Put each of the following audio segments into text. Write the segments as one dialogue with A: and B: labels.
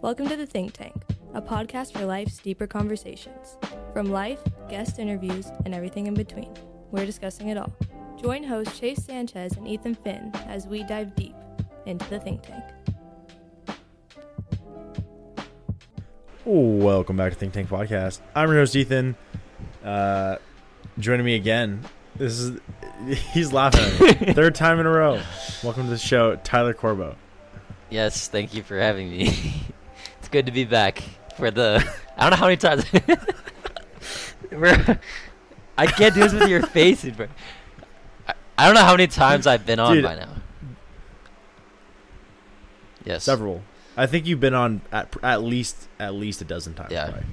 A: Welcome to the Think Tank, a podcast for life's deeper conversations. From life, guest interviews, and everything in between, we're discussing it all. Join hosts Chase Sanchez and Ethan Finn as we dive deep into the Think Tank.
B: Welcome back to Think Tank Podcast. I'm your host Ethan. Uh, joining me again. This is he's laughing at me. Third time in a row. Welcome to the show, Tyler Corbo.
C: Yes, thank you for having me. it's good to be back for the. I don't know how many times. I can't do this with your face. bro. I, I don't know how many times I've been on
B: Dude.
C: by now. Yes.
B: Several. I think you've been on at at least at least a dozen times.
C: Yeah.
B: probably.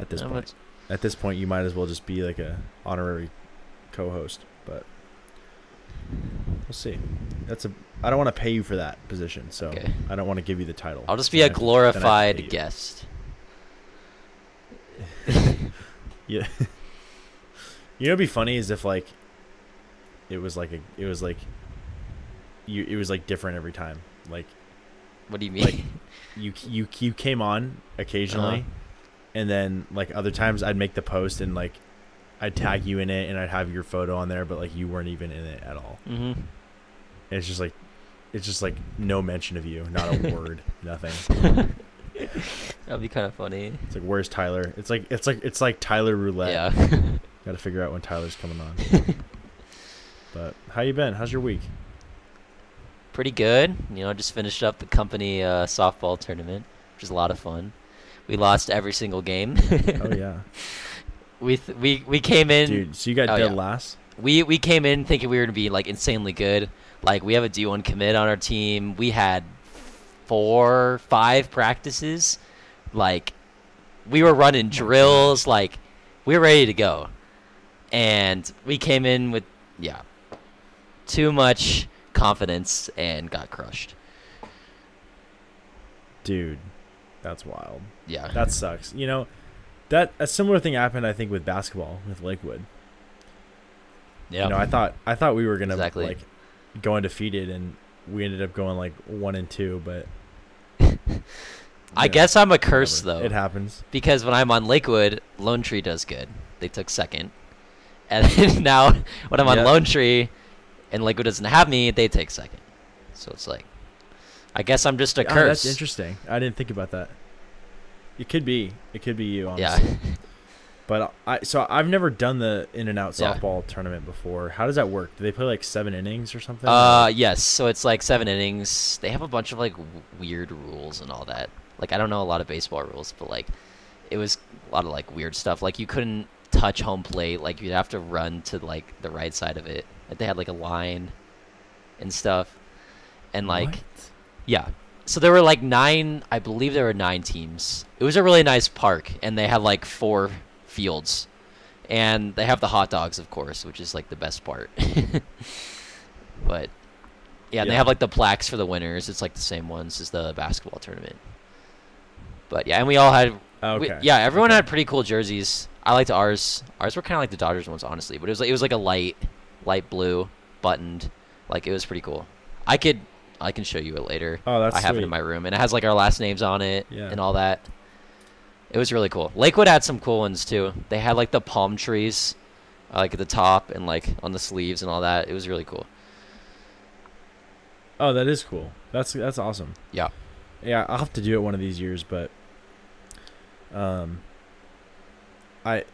B: At this point,
C: much-
B: at this point, you might as well just be like a honorary co-host. We'll see. That's a. I don't want to pay you for that position, so
C: Okay.
B: I don't want to give you the title.
C: I'll just be
B: I
C: a
B: then I have to pay
C: glorified guest.
B: Yeah. you know, what'd be funny is if like, it was like a, it was like, you, it was like different every time. Like
C: What do you mean?
B: Like, you, you, you came on occasionally,
C: Uh-huh.
B: and then like other times I'd make the post and like, I'd tag you in it and I'd have your photo on there, but like you weren't even in it at all.
C: hmm
B: And it's just like, it's just like no mention of you, not a word, nothing.
C: That'd be kind of funny.
B: It's like, where's Tyler? It's like, it's like, it's like Tyler roulette.
C: Yeah.
B: Got to figure out when Tyler's coming on. but how you been? How's your week?
C: Pretty good. You know, just finished up the company uh, softball tournament, which was a lot of fun. We lost every single game.
B: Oh yeah,
C: we th- we we came in
B: dude. So you got
C: Oh,
B: dead
C: yeah.
B: last.
C: we we came in thinking we were gonna be like insanely good. Like we have a D1 commit on our team. We had four, five practices. Like we were running drills. Like we were ready to go, and we came in with yeah, too much confidence and got crushed.
B: Dude, that's wild.
C: Yeah,
B: That sucks. You know, that a similar thing happened. I think with basketball with Lakewood.
C: yeah.
B: You know, I thought I thought we were gonna
C: Exactly.
B: like go undefeated, and we ended up going like one and two. But
C: I
B: yeah,
C: guess I'm a curse
B: whatever.
C: though.
B: It happens.
C: because when I'm on Lakewood, Lone Tree does good. They took second, and then now when I'm on
B: Yeah.
C: Lone Tree, and Lakewood doesn't have me, they take second. So it's like, I guess I'm just a
B: Ah,
C: curse.
B: that's interesting. I didn't think about that. It could be. It could be you. Honestly. Yeah, But I so I've never done the in and out
C: Yeah.
B: softball tournament before. How does that work? Do they play like seven innings or something?
C: uh, yes. So it's like seven innings. They have a bunch of like w- weird rules and all that. Like I don't know a lot of baseball rules, but like it was a lot of like weird stuff. Like you couldn't touch home plate. Like you'd have to run to like the right side of it. Like they had like a line and stuff, and like.
B: What?
C: Yeah. So there were like nine, I believe there were nine teams. It was a really nice park, and they had like four fields. And they have the hot dogs, of course, which is like the best part. but yeah, and they have like the plaques for the winners. It's like the same ones as the basketball tournament. But yeah, and we all had, we-
B: Okay.
C: yeah, everyone
B: Okay.
C: had pretty cool jerseys. I liked ours. Ours were kind of like the Dodgers ones, honestly. But it was like it was like a light, light blue, buttoned. Like it was pretty cool. I could, I can show you it later.
B: Oh, that's
C: I have it in my room, and it has like our last names on it
B: Yeah.
C: and all that. It was really cool. Lakewood had some cool ones too. They had like the palm trees, uh, like at the top and like on the sleeves and all that. It was really cool.
B: Oh, that is cool. That's that's awesome.
C: Yeah.
B: Yeah, I'll have to do it one of these years, but um I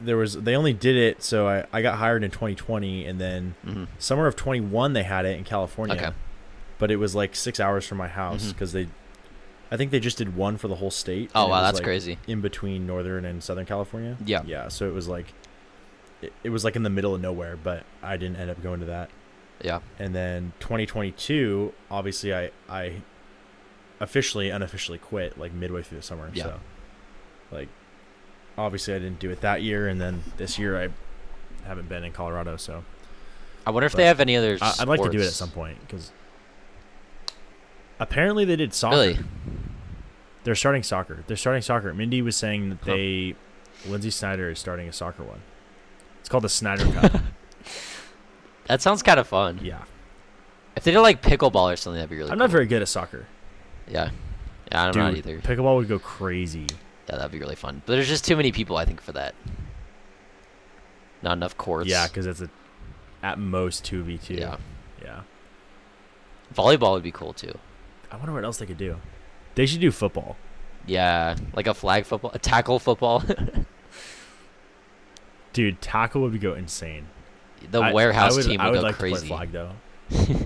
B: there was they only did it so I I got hired in 2020 and then
C: hmm
B: summer of 21 they had it in California.
C: Okay.
B: But it was like 6 hours from my house
C: Mhm.
B: cuz they I think they just did one for the whole state.
C: Oh wow, that's
B: like,
C: crazy.
B: In between northern and southern California.
C: Yeah.
B: Yeah, so it was like it, it was like in the middle of nowhere, but I didn't end up going to that
C: Yeah.
B: and then 2022 obviously i i officially unofficially quit like midway through the summer
C: Yeah.
B: so like obviously i didn't do it that year and then this year i haven't been in colorado so
C: I wonder if
B: But
C: they have any other.
B: I, i'd like to do it at some point because apparently they did soccer
C: Really?
B: they're starting soccer they're starting soccer mindy was saying that
C: Huh.
B: they lindsay snyder is starting a soccer one it's called the snyder cup
C: That sounds kind of fun.
B: yeah
C: If they did like pickleball or something, that'd be really.
B: i'm
C: cool.
B: not very good at soccer
C: Yeah. Yeah, I'm
B: Dude,
C: not either.
B: pickleball would go crazy.
C: Yeah, that'd be really fun. But there's just too many people, I think, for that. Not enough courts.
B: Yeah, because it's a at most two v two.
C: Yeah.
B: yeah.
C: Volleyball would be cool too.
B: I wonder what else they could do. They should do football.
C: Yeah, like a flag football, a tackle football.
B: Dude, tackle would go insane.
C: the
B: I-
C: warehouse
B: I would,
C: team
B: I
C: would,
B: would
C: go
B: like
C: crazy.
B: to play flag though.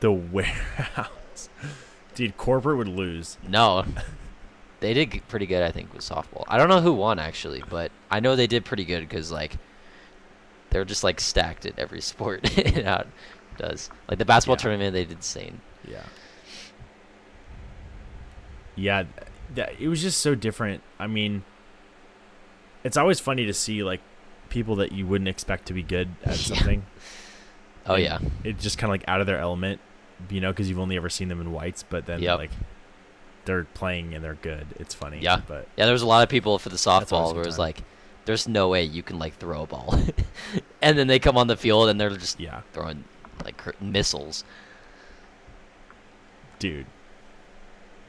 B: the warehouse, dude. Corporate would lose.
C: No, they did pretty good, I think, with softball. I don't know who won actually, but I know they did pretty good because like they're just like stacked at every sport it out does. Like the basketball
B: Yeah.
C: tournament, they did insane.
B: Yeah. Yeah, that, it was just so different. I mean, it's always funny to see like people that you wouldn't expect to be good at something.
C: Oh yeah,
B: It's just kind of like out of their element, you know, because you've only ever seen them in whites, but then
C: Yep.
B: like they're playing and they're good. It's funny.
C: Yeah.
B: But
C: yeah. There was a lot of people for the
B: That's always a
C: softball where it was
B: time.
C: like, "There's no way you can like throw a ball," and then they come on the field and they're just
B: yeah,
C: throwing like missiles.
B: dude.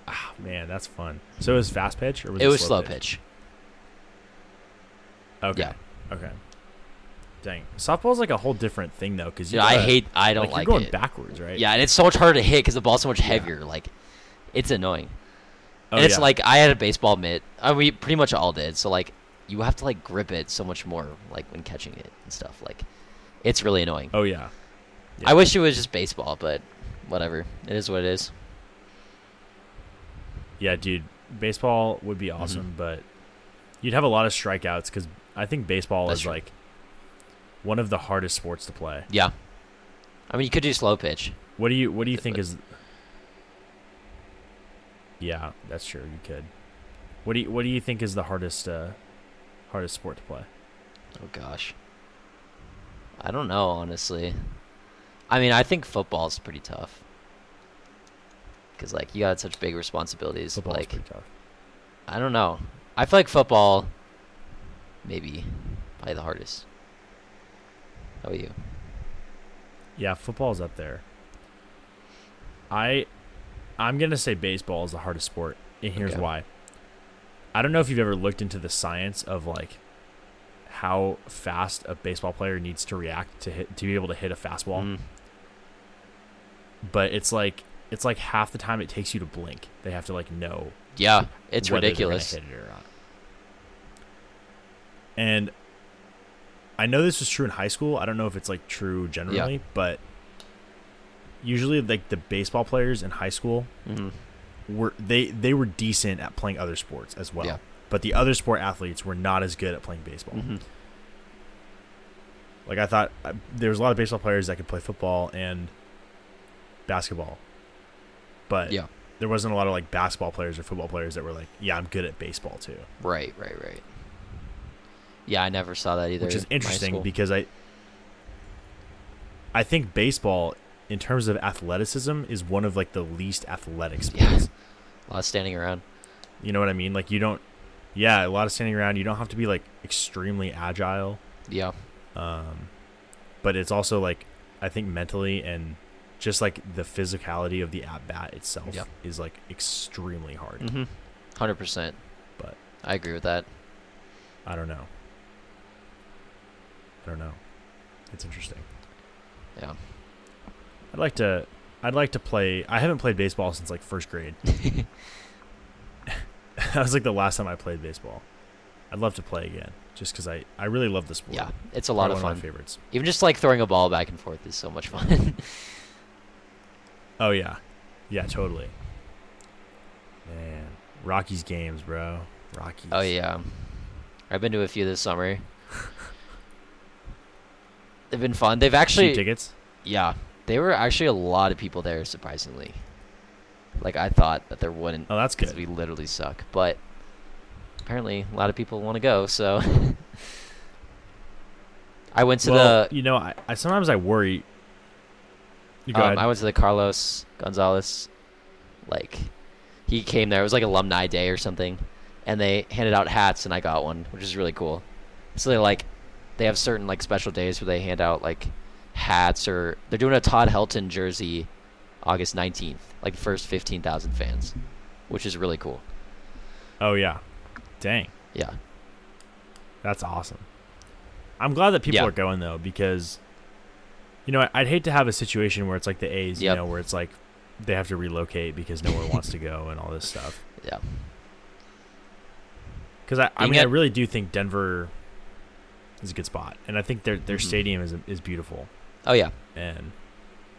B: Ah, man, that's fun. So it was fast pitch or was
C: It
B: it,
C: was slow pitch.
B: Okay.
C: Yeah.
B: Okay. Dang. Softball's like a whole different thing though, because
C: Dude, I hate. I don't
B: like,
C: like,
B: you're going
C: it.
B: backwards, right?
C: Yeah, and it's so much harder to hit because the ball's so much
B: Yeah.
C: heavier. Like, it's annoying.
B: Oh,
C: and it's
B: yeah.
C: like I had a baseball mitt. Uh, we pretty much all did. So like, you have to like grip it so much more, like when catching it and stuff. Like, it's really annoying.
B: Oh yeah. yeah.
C: I wish it was just baseball, but whatever. It is what it is.
B: Yeah, dude. Baseball would
C: Mm-hmm.
B: be awesome, but you'd have a lot of strikeouts because I think baseball
C: That's
B: is
C: true.
B: like one of the hardest sports to play.
C: Yeah. I mean, you could do slow pitch.
B: What do you What do you think is? Yeah, that's true. You could. What do you What do you think is the hardest uh, hardest sport to play?
C: Oh gosh. I don't know, honestly. I mean, I think football's pretty tough. Cause like you got such big responsibilities. Like
B: pretty tough.
C: I don't know. I feel like football, maybe, probably the hardest. How about you?
B: Yeah, football's up there. I I'm gonna say baseball is the hardest sport, and here's
C: Okay.
B: why. I don't know if you've ever looked into the science of like how fast a baseball player needs to react to hit to be able to hit a fastball,
C: Mm,
B: but it's like it's like half the time it takes you to blink. They have to like know
C: yeah, it's
B: whether they're gonna
C: ridiculous.
B: hit it or not. And I know this was true in high school. I don't know if it's like true generally, but usually like the baseball players in high school
C: hmm
B: were they they were decent at playing other sports as well.
C: Yeah.
B: But the other sport athletes were not as good at playing baseball.
C: hmm
B: Like I thought uh, there was a lot of baseball players that could play football and basketball. But
C: Yeah.
B: there wasn't a lot of like basketball players or football players that were like, yeah, I'm good at baseball too.
C: Right, right, right. Yeah, I never saw that either.
B: which is interesting because I I think baseball in terms of athleticism is one of like the least athletic sports.
C: Yeah. a lot of standing around.
B: You know what I mean? Like you don't yeah, a lot of standing around. You don't have to be like extremely agile.
C: Yeah,
B: Um but it's also like I think mentally and just like the physicality of the at bat itself
C: Yep.
B: is like extremely hard.
C: mm-hmm. hundred percent.
B: But-
C: I agree with that.
B: I don't know. I don't know. It's interesting.
C: Yeah.
B: I'd like to. I'd like to play. I haven't played baseball since like first grade. that was like the last time I played baseball. I'd love to play again, just because I I really love the sport.
C: Yeah, it's a lot
B: Probably
C: of
B: one
C: fun.
B: my favorites.
C: Even just like throwing a ball back and forth is so much fun.
B: Oh yeah, yeah, totally. Man, Rockies games, bro. Rockies.
C: oh yeah, I've been to a few this summer. They've been fun. They've
B: Cheap
C: actually,
B: tickets.
C: yeah, they were actually a lot of people there. Surprisingly, like I thought that there wouldn't,
B: Oh, that's good.
C: we literally suck. But apparently, a lot of people want to go. So I went to
B: well,
C: the
B: you know, I, I sometimes I worry. You
C: Um. I went to the Carlos Gonzalez, like, he came there. It was like alumni day or something, and they handed out hats, and I got one, which is really cool. So they like, they have certain like special days where they hand out like hats, or they're doing a Todd Helton jersey August 19th, like the first 15,000 fans, which is really cool.
B: Oh yeah, dang,
C: Yeah.
B: that's awesome. I'm glad that people
C: Yeah.
B: are going though because, you know, I'd hate to have a situation where it's like the A's, you know, where it's like they have to relocate because no one wants to go and all this stuff.
C: Yeah.
B: Because I, I mean, I really do think Denver is a good spot, and I think their their
C: Mhm.
B: stadium is is beautiful,
C: Oh yeah.
B: and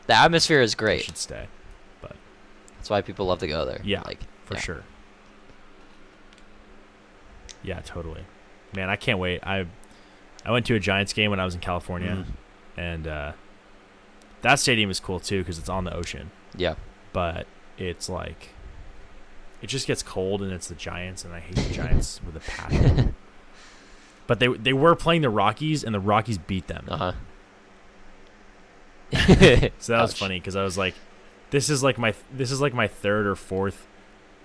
C: The atmosphere is great.
B: should stay but
C: That's why people love to go there.
B: Yeah.
C: Like
B: for
C: Yeah.
B: sure. Yeah, totally. Man, I can't wait. I I went to a Giants game when I was in California,
C: mhm.
B: and uh, that stadium is cool too because it's on the ocean.
C: Yeah.
B: But it's like it just gets cold, and it's the Giants, and I hate the Giants with a passion. But they they were playing the Rockies, and the Rockies beat them.
C: Uh huh.
B: So that was funny because I was like, "This is like my this is like my third or fourth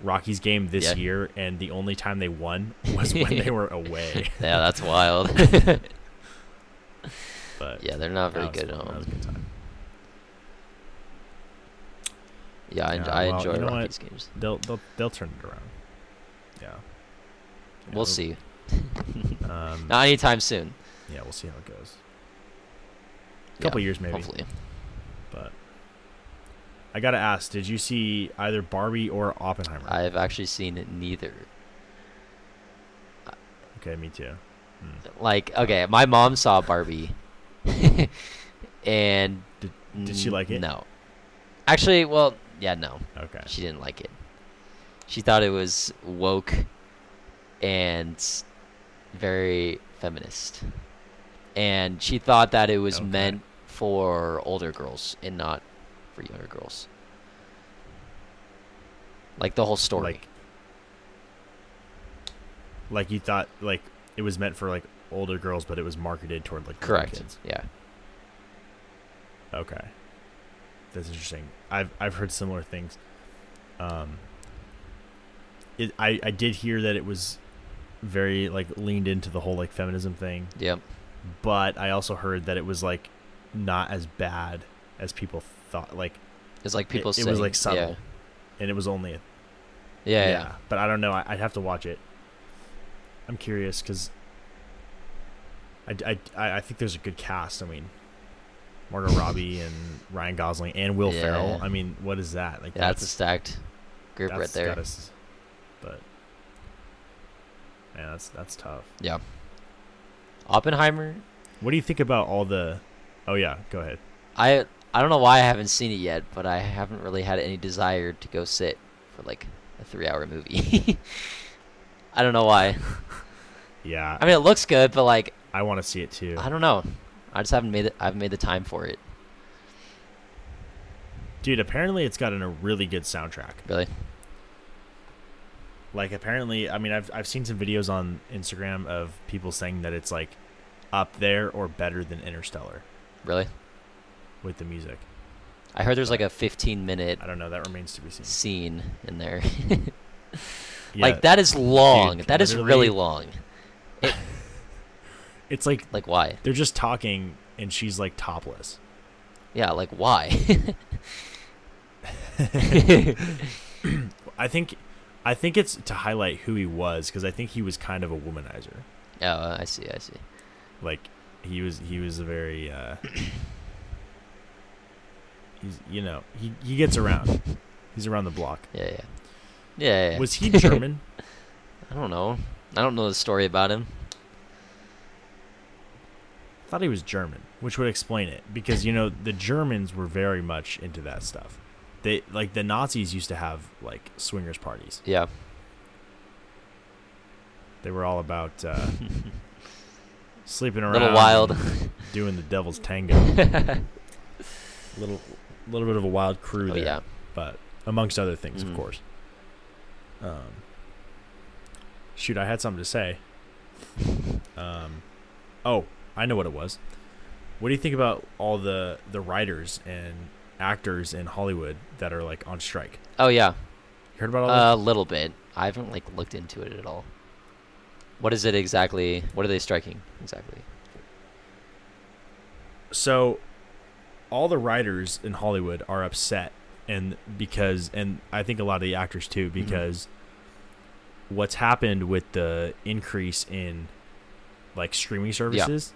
B: Rockies game this
C: Yeah.
B: year, and the only time they won was when they were away."
C: Yeah, that's wild.
B: But
C: yeah, they're not very good at
B: fun. That was
C: home.
B: a good time.
C: Yeah, I,
B: Yeah,
C: I
B: well,
C: enjoy
B: you know what?
C: Games.
B: They'll they'll they'll turn it around. Yeah. Yeah,
C: We'll see.
B: Um,
C: Not anytime soon.
B: yeah, we'll see how it goes. A
C: Yeah,
B: couple years maybe.
C: Hopefully.
B: But I gotta ask, did you see either Barbie or Oppenheimer?
C: I've actually seen neither.
B: okay, me too. Hmm.
C: Like, okay, my mom saw Barbie, and
B: Did- did she like it?
C: No. Actually, well, yeah, no,
B: Okay.
C: she didn't like it. She thought it was woke and very feminist, and she thought that it was
B: Okay.
C: meant for older girls and not for younger girls. Like the whole story.
B: Like, like you thought, like it was meant for like older girls, but it was marketed toward like
C: Correct.
B: kids.
C: Yeah.
B: Okay, that's interesting. I've I've heard similar things. Um, it I I did hear that it was very like leaned into the whole like feminism thing,
C: Yep.
B: but I also heard that it was like not as bad as people thought. Like,
C: It's like people
B: it
C: saying,
B: was, like, subtle.
C: Yeah.
B: and it was only a
C: Yeah. yeah.
B: But I don't know. I, I'd have to watch it. I'm curious because I, I, I I think there's a good cast. I mean, Margot Robbie and Ryan Gosling and Will
C: Yeah.
B: Ferrell. I mean, what is that? Like
C: Yeah, that's a stacked group right there.
B: gotta but man, that's that's tough.
C: Yeah. Oppenheimer,
B: What do you think about all the? Oh yeah, go ahead.
C: I I don't know why I haven't seen it yet, but I haven't really had any desire to go sit for like a three-hour movie. I don't know why.
B: Yeah,
C: I mean, it looks good, but like
B: I want to see it too.
C: I don't know. I just haven't made it. I haven't made the time for it.
B: Dude, apparently it's got a really good soundtrack.
C: Really?
B: Like apparently, I mean, I've I've seen some videos on Instagram of people saying that it's like up there or better than Interstellar
C: Really?
B: with the music.
C: I heard there's like a 15-minute
B: I don't know. That remains to be seen.
C: scene in there.
B: Yeah,
C: like that is long.
B: Dude,
C: that is really long.
B: It's like
C: Like why?
B: they're just talking, and she's like topless.
C: Yeah, like why?
B: I think, I think it's to highlight who he was because I think he was kind of a womanizer.
C: oh, I see. I see.
B: Like he was, he was a very. uh He's, you know, he he gets around. He's around the block.
C: Yeah, yeah. Yeah, yeah.
B: Was he German?
C: I don't know. I don't know the story about him.
B: I thought he was German, which would explain it because you know the Germans were very much into that stuff. They like the Nazis used to have like swingers parties.
C: Yeah.
B: They were all about uh, sleeping around,
C: Little wild.
B: doing the devil's tango. little, little bit of a wild crew
C: Oh
B: there,
C: yeah.
B: but amongst other things,
C: Mhm.
B: of course. Um, shoot, I had something to say. Um, oh, I know what it was. What do you think about all the the writers and actors in Hollywood that are like on strike?
C: Oh yeah.
B: You heard about all
C: A little bit. I haven't like looked into it at all. What is it exactly? What are they striking exactly?
B: So, all the writers in Hollywood are upset and because and I think a lot of the actors too
C: Mm-hmm.
B: because what's happened with the increase in like streaming services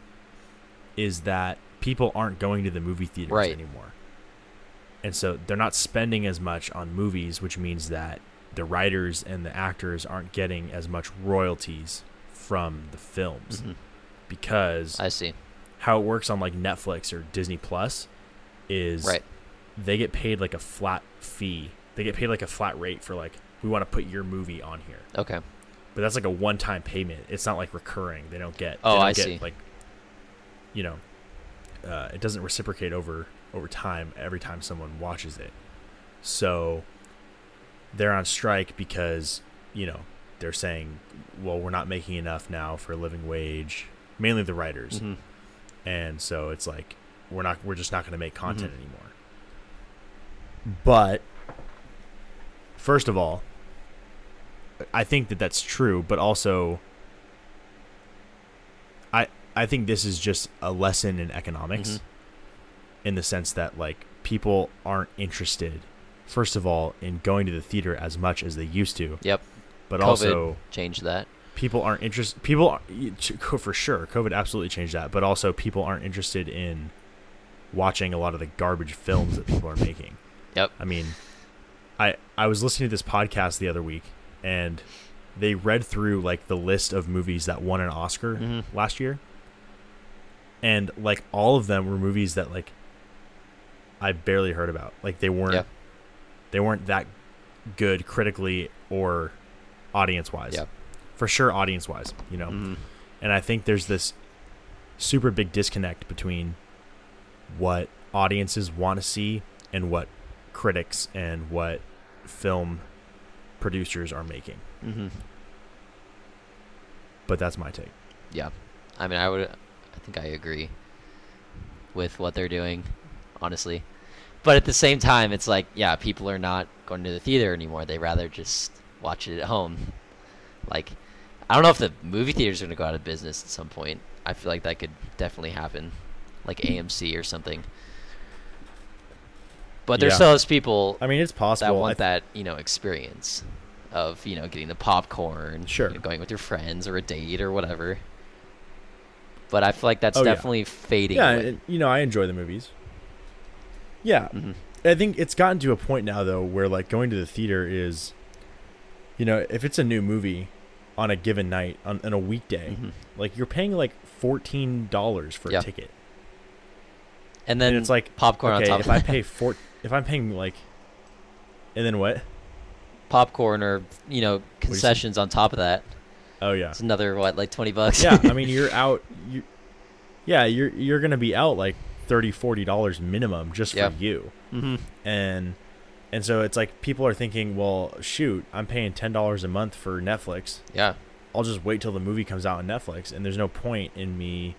B: is that people aren't going to the movie theaters
C: Right.
B: anymore. And so they're not spending as much on movies, which means that the writers and the actors aren't getting as much royalties from the films
C: Mhm.
B: because
C: I see.
B: how it works on like Netflix or Disney Plus is
C: Right.
B: they get paid like a flat fee. They get paid like a flat rate for like we want to put your movie on here.
C: Okay.
B: But that's like a one-time payment. It's not like recurring. They don't get.
C: Oh,
B: they don't
C: I
B: get,
C: see.
B: Like, you know, uh, it doesn't reciprocate over over time every time someone watches it. So they're on strike because you know they're saying, well, we're not making enough now for a living wage. Mainly the writers,
C: Mhm.
B: and so it's like we're not. We're just not going to make content
C: Mhm.
B: anymore. But first of all, I think that that's true, but also I think this is just a lesson in economics
C: Mhm.
B: in the sense that like people aren't interested first of all in going to the theater as much as they used to,
C: Yep.
B: but
C: COVID
B: also
C: Change that.
B: people aren't interested people are- for sure covid absolutely changed that but also people aren't interested in watching a lot of the garbage films that people are making
C: Yep.
B: i mean i i was listening to this podcast the other week and they read through like the list of movies that won an oscar
C: Mhm.
B: last year and like all of them were movies that like i barely heard about like they weren't
C: Yeah.
B: they weren't that good critically or audience wise
C: Yeah.
B: for sure audience wise you know
C: Mhm.
B: and i think there's this super big disconnect between what audiences want to see and what critics and what film producers are making
C: Mhm.
B: but that's my take
C: Yeah. I mean, I would. I think I agree with what they're doing, honestly. But at the same time, it's like, yeah, people are not going to the theater anymore. They rather just watch it at home. Like, I don't know if the movie theaters are going to go out of business at some point. I feel like that could definitely happen, like AMC or something. But there's
B: Yeah.
C: still those people
B: i mean it's possible I
C: want
B: th-
C: that you know experience of you know getting the popcorn,
B: Sure.
C: you know, going with your friends or a date or whatever. But I feel like that's
B: Oh, yeah.
C: definitely fading.
B: yeah and, you know i enjoy the movies yeah
C: Mhm.
B: I think it's gotten to a point now though where like going to the theater is, you know, if it's a new movie on a given night on, on a weekday,
C: Mhm.
B: like you're paying like fourteen dollars for
C: Yeah.
B: a ticket,
C: And then
B: and it's like
C: popcorn
B: okay,
C: on top
B: if I pay four, if I'm paying like, and then what?
C: popcorn or you know
B: you
C: concessions on top of that.
B: Oh yeah,
C: It's another what like twenty bucks.
B: yeah. I mean, you're out. You, yeah, you're you're gonna be out like 30 40 dollars minimum just for
C: Yeah.
B: you.
C: hmm
B: and and so it's like people are thinking, well, shoot, I'm paying ten dollars a month for Netflix.
C: Yeah.
B: I'll just wait till the movie comes out on Netflix, and there's no point in me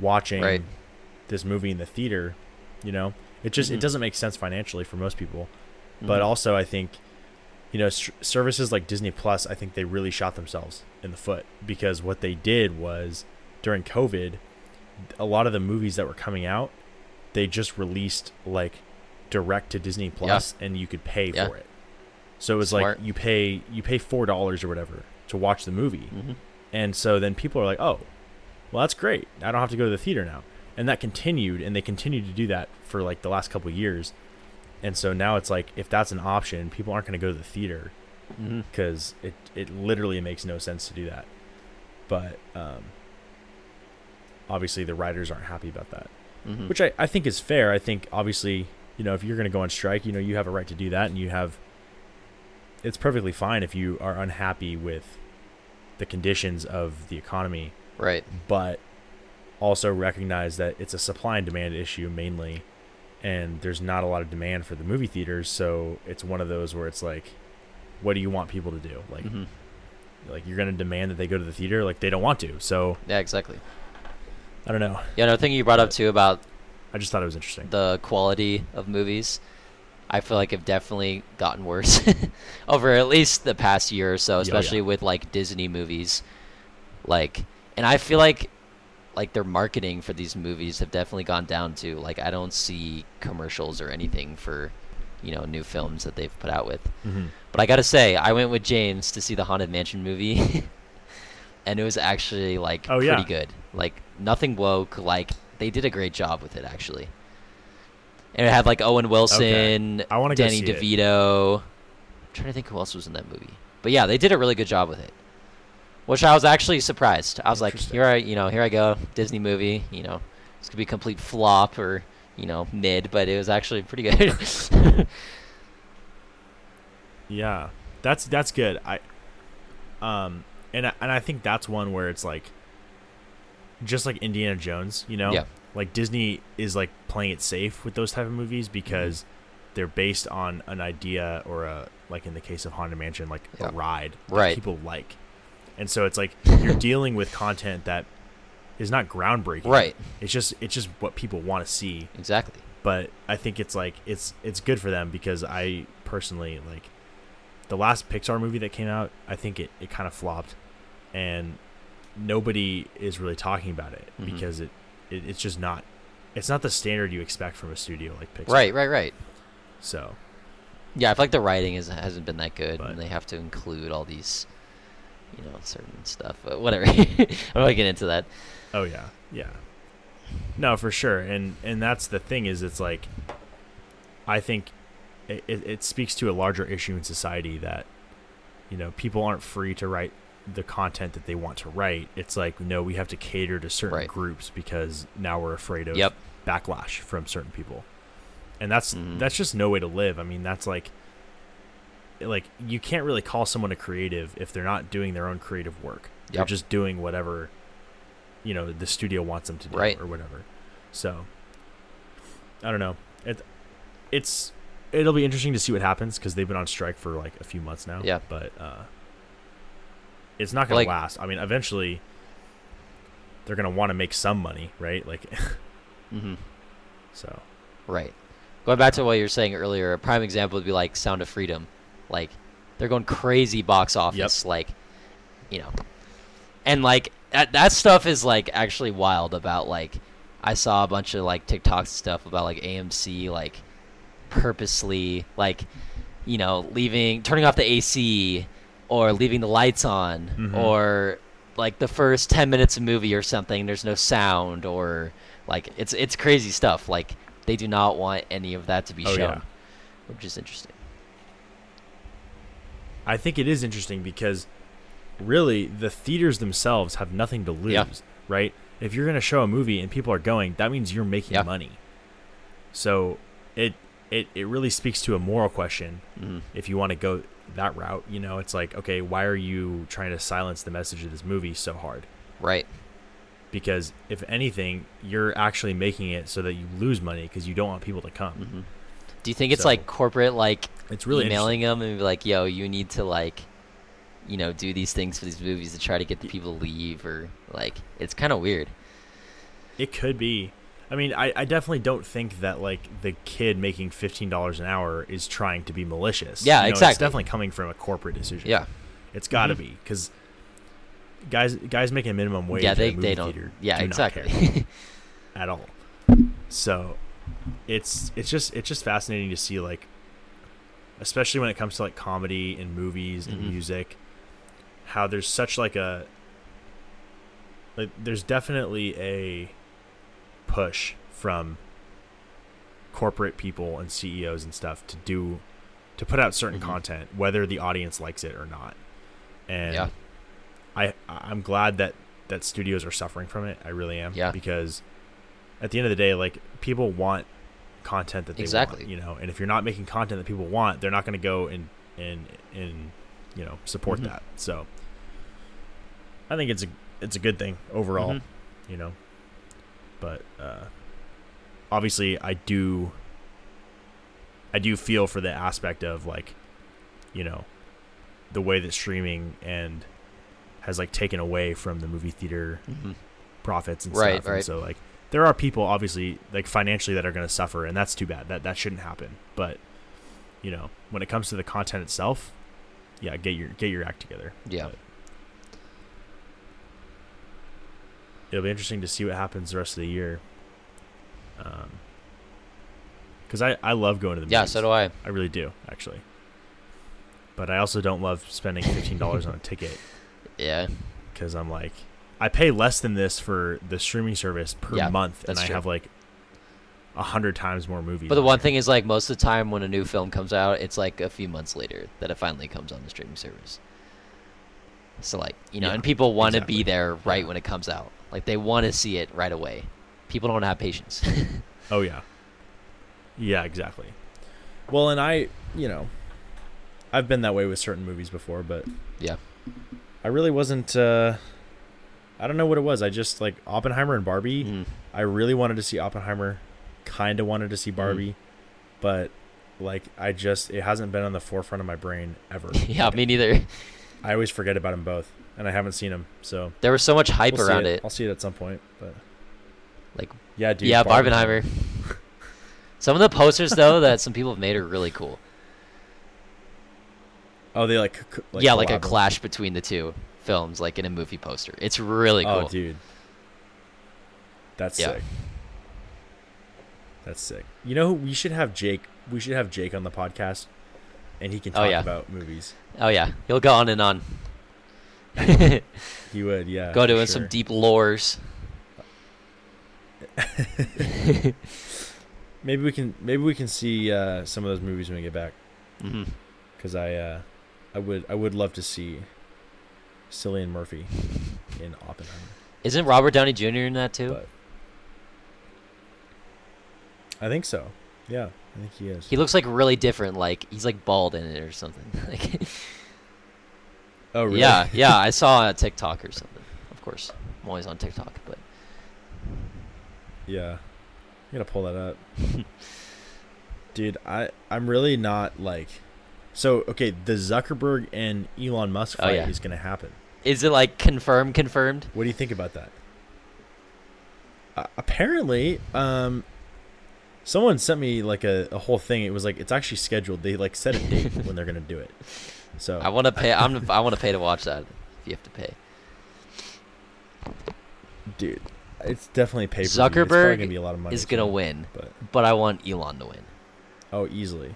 B: watching
C: Right.
B: this movie in the theater. You know, it just it
C: Mhm.
B: doesn't make sense financially for most people. But
C: Mhm.
B: also, I think, you know, s- services like Disney Plus, I think they really shot themselves in the foot because what they did was during COVID, a lot of the movies that were coming out, they just released like direct to Disney Plus, and you could pay
C: Yeah.
B: for it. So it was
C: Smart.
B: like you pay you pay four dollars or whatever to watch the movie,
C: Mhm.
B: and so then people are like, oh, well that's great. I don't have to go to the theater now, and that continued, and they continued to do that for like the last couple of years. And so now it's like if that's an option, people aren't going to go to the theater because it it literally makes no sense to do that. But um, obviously the writers aren't happy about that,
C: Mhm.
B: which I, I think is fair. I think obviously you know if you're going to go on strike, you know you have a right to do that, and you have. It's perfectly fine if you are unhappy with the conditions of the economy,
C: right.
B: but also recognize that it's a supply and demand issue mainly and there's not a lot of demand for the movie theaters so it's one of those where it's like what do you want people to do like
C: Mhm.
B: like you're going to demand that they go to the theater like they don't want to so
C: Yeah, exactly.
B: i don't know
C: Yeah, another thing you brought up too about
B: i just thought it was interesting
C: the quality of movies, I feel like have definitely gotten worse over at least the past year or so,
B: Yeah, oh,
C: especially
B: yeah.
C: with like Disney movies. Like, and I feel like like their marketing for these movies have definitely gone down too. Like, I don't see commercials or anything for you know new films that they've put out with.
B: Mm-hmm.
C: But I gotta say, I went with James to see the Haunted Mansion movie, and it was actually like
B: Oh,
C: pretty
B: yeah.
C: good. Like nothing woke. Like they did a great job with it actually. And it had like Owen Wilson,
B: I wanna
C: Danny
B: see it.
C: DeVito. I'm trying to think who else was in that movie. But yeah, they did a really good job with it. Which I was actually surprised. I was like, here I, you know, here I go, Disney movie. You know, this gonna be a complete flop or you know mid, but it was actually pretty good.
B: Yeah, that's that's good. I, um, and I, and I think that's one where it's like, just like Indiana Jones, you know,
C: Yeah.
B: like Disney is like playing it safe with those type of movies because
C: Mm-hmm.
B: they're based on an idea or a like in the case of Haunted Mansion, like
C: Yeah.
B: a ride that
C: Right.
B: people like, and so it's like you're dealing with content that is not groundbreaking,
C: right.
B: It's just it's just what people want to see
C: Exactly.
B: but I think it's like it's it's good for them because I personally like the last Pixar movie that came out. I think it, it kind of flopped, and nobody is really talking about it
C: Mhm.
B: because it, it it's just not it's not the standard you expect from a studio like Pixar.
C: Right. Right. Right.
B: So
C: Yeah, I feel like the writing is hasn't been that good,
B: But-
C: and they have to include all these, you know, certain stuff. But whatever. I'm not gonna get into that.
B: oh yeah yeah no for sure and and that's the thing is it's like I think it, it, it speaks to a larger issue in society that you know people aren't free to write the content that they want to write it's like no we have to cater to certain
C: Right.
B: groups because now we're afraid of
C: Yep.
B: backlash from certain people and that's
C: Mhm.
B: that's just no way to live i mean that's like like you can't really call someone a creative if they're not doing their own creative work. They're just doing whatever you know the studio wants them to do
C: Right.
B: or whatever. So i don't know. It it's it'll be interesting to see what happens because they've been on strike for like a few months now.
C: Yeah.
B: but uh it's not gonna
C: Like-
B: last. I mean eventually they're gonna want to make some money right? Like
C: hmm
B: so.
C: Right. Going back to what you were saying earlier, a prime example would be like Sound of Freedom. Like they're going crazy box office. Like, you know, and like that, that stuff is like actually wild. About like, I saw a bunch of like TikTok stuff about like AMC like purposely like, you know, leaving turning off the AC or leaving the lights on
B: Mhm.
C: or like the first 10 minutes of movie or something there's no sound or like it's it's crazy stuff like they do not want any of that to be
B: Oh,
C: shown
B: yeah.
C: which is interesting
B: I think it is interesting because really the theaters themselves have nothing to lose,
C: Yeah.
B: right? If you're going to show a movie and people are going, that means you're making
C: Yeah.
B: money. So it it it really speaks to a moral question
C: Mhm.
B: if you want to go that route, you know, it's like, okay, why are you trying to silence the message of this movie so hard?
C: right
B: Because if anything, you're actually making it so that you lose money because you don't want people to come.
C: hmm do you think it's
B: So-
C: like corporate like
B: It's really
C: emailing them and be like yo you need to like you know do these things for these movies to try to get the people to leave or like it's kind of weird
B: It could be. I mean, I, I definitely don't think that like the kid making fifteen dollars an hour is trying to be malicious.
C: Yeah,
B: You know, It's definitely coming from a corporate decision.
C: yeah
B: it's got to
C: Mhm.
B: be because guys guys making minimum wage
C: yeah
B: at
C: they, they don't yeah
B: do
C: exactly
B: at all. So it's it's just it's just fascinating to see like, especially when it comes to like comedy and movies and
C: Mhm.
B: music, how there's such like a like there's definitely a push from corporate people and CEOs and stuff to do to put out certain
C: Mhm.
B: content whether the audience likes it or not. And
C: Yeah.
B: I I'm glad that that studios are suffering from it. I really am.
C: Yeah.
B: Because at the end of the day, like people want content that they
C: Exactly.
B: want, you know, and if you're not making content that people want, they're not going to go and and and you know support
C: Mhm.
B: that. So I think it's a it's a good thing overall,
C: Mhm.
B: you know. But uh, obviously, I do I do feel for the aspect of like, you know, the way that streaming and has like taken away from the movie theater
C: Mhm.
B: profits and
C: Right,
B: stuff. And so like there are people obviously like financially that are going to suffer and that's too bad. That that shouldn't happen. But you know, when it comes to the content itself, yeah, get your get your act together.
C: yeah
B: But it'll be interesting to see what happens the rest of the year. Um because I I love going to the movies.
C: Yeah, so do I.
B: I really do actually. But I also don't love spending fifteen dollars on a ticket
C: Yeah.
B: because I'm like, I pay less than this for the streaming service per
C: Yeah,
B: month, and I
C: true.
B: have like a hundred times more movies.
C: But the
B: on
C: one
B: there.
C: thing is, like, most of the time when a new film comes out, it's like a few months later that it finally comes on the streaming service. So, like, you know,
B: Yeah,
C: and people want to
B: exactly.
C: be there right
B: Yeah.
C: when it comes out. Like, they want to see it right away. People don't have patience.
B: Oh yeah. Yeah, exactly. Well, and I, you know, I've been that way with certain movies before, but
C: yeah.
B: I really wasn't. uh I don't know what it was. I just like Oppenheimer and Barbie.
C: Mhm.
B: I really wanted to see Oppenheimer. Kind of wanted to see Barbie, but like I just it hasn't been on the forefront of my brain ever.
C: yeah, me neither.
B: I always forget about them both, and I haven't seen them. So
C: There was so much hype
B: we'll
C: around it.
B: I'll see it at some point, but
C: Like,
B: yeah, dude.
C: yeah, Barbenheimer. some of the posters, though, that some people have made are really cool.
B: Oh, they like, like
C: yeah, like a clash between the two films, like in a movie poster. It's really cool.
B: Oh, dude. That's
C: Yeah.
B: sick. That's sick. You know, we should have Jake. We should have Jake on the podcast, and he can
C: Oh,
B: talk
C: yeah.
B: about movies.
C: Oh, yeah. He'll go on and on.
B: He would, yeah.
C: go
B: for
C: doing some deep lores.
B: Maybe we can. Maybe we can see uh, some of those movies when we get back. Because I, uh, I would, I would love to see Cillian Murphy in Oppenheimer.
C: Isn't Robert Downey Jr. in that too?
B: But I think so. Yeah, I think he is.
C: he looks like really different. Like he's like bald in it or something. like,
B: oh, really?
C: yeah, yeah. I saw a TikTok or something. Of course, I'm always on TikTok, but
B: Yeah. I'm gonna pull that up. Dude, I I'm really not like so okay, the Zuckerberg and Elon Musk
C: Oh,
B: fight
C: yeah.
B: is gonna happen.
C: is it like confirmed? Confirmed?
B: What do you think about that? Uh, apparently, um someone sent me like a, a whole thing. It was like it's actually scheduled. They like set a date when they're gonna do it. So
C: I want to pay. I'm. I want to pay to watch that. If you have to pay.
B: dude, it's definitely pay
C: Zuckerberg
B: probably gonna be a lot of money.
C: Is gonna win,
B: But
C: but I want Elon to win.
B: oh easily.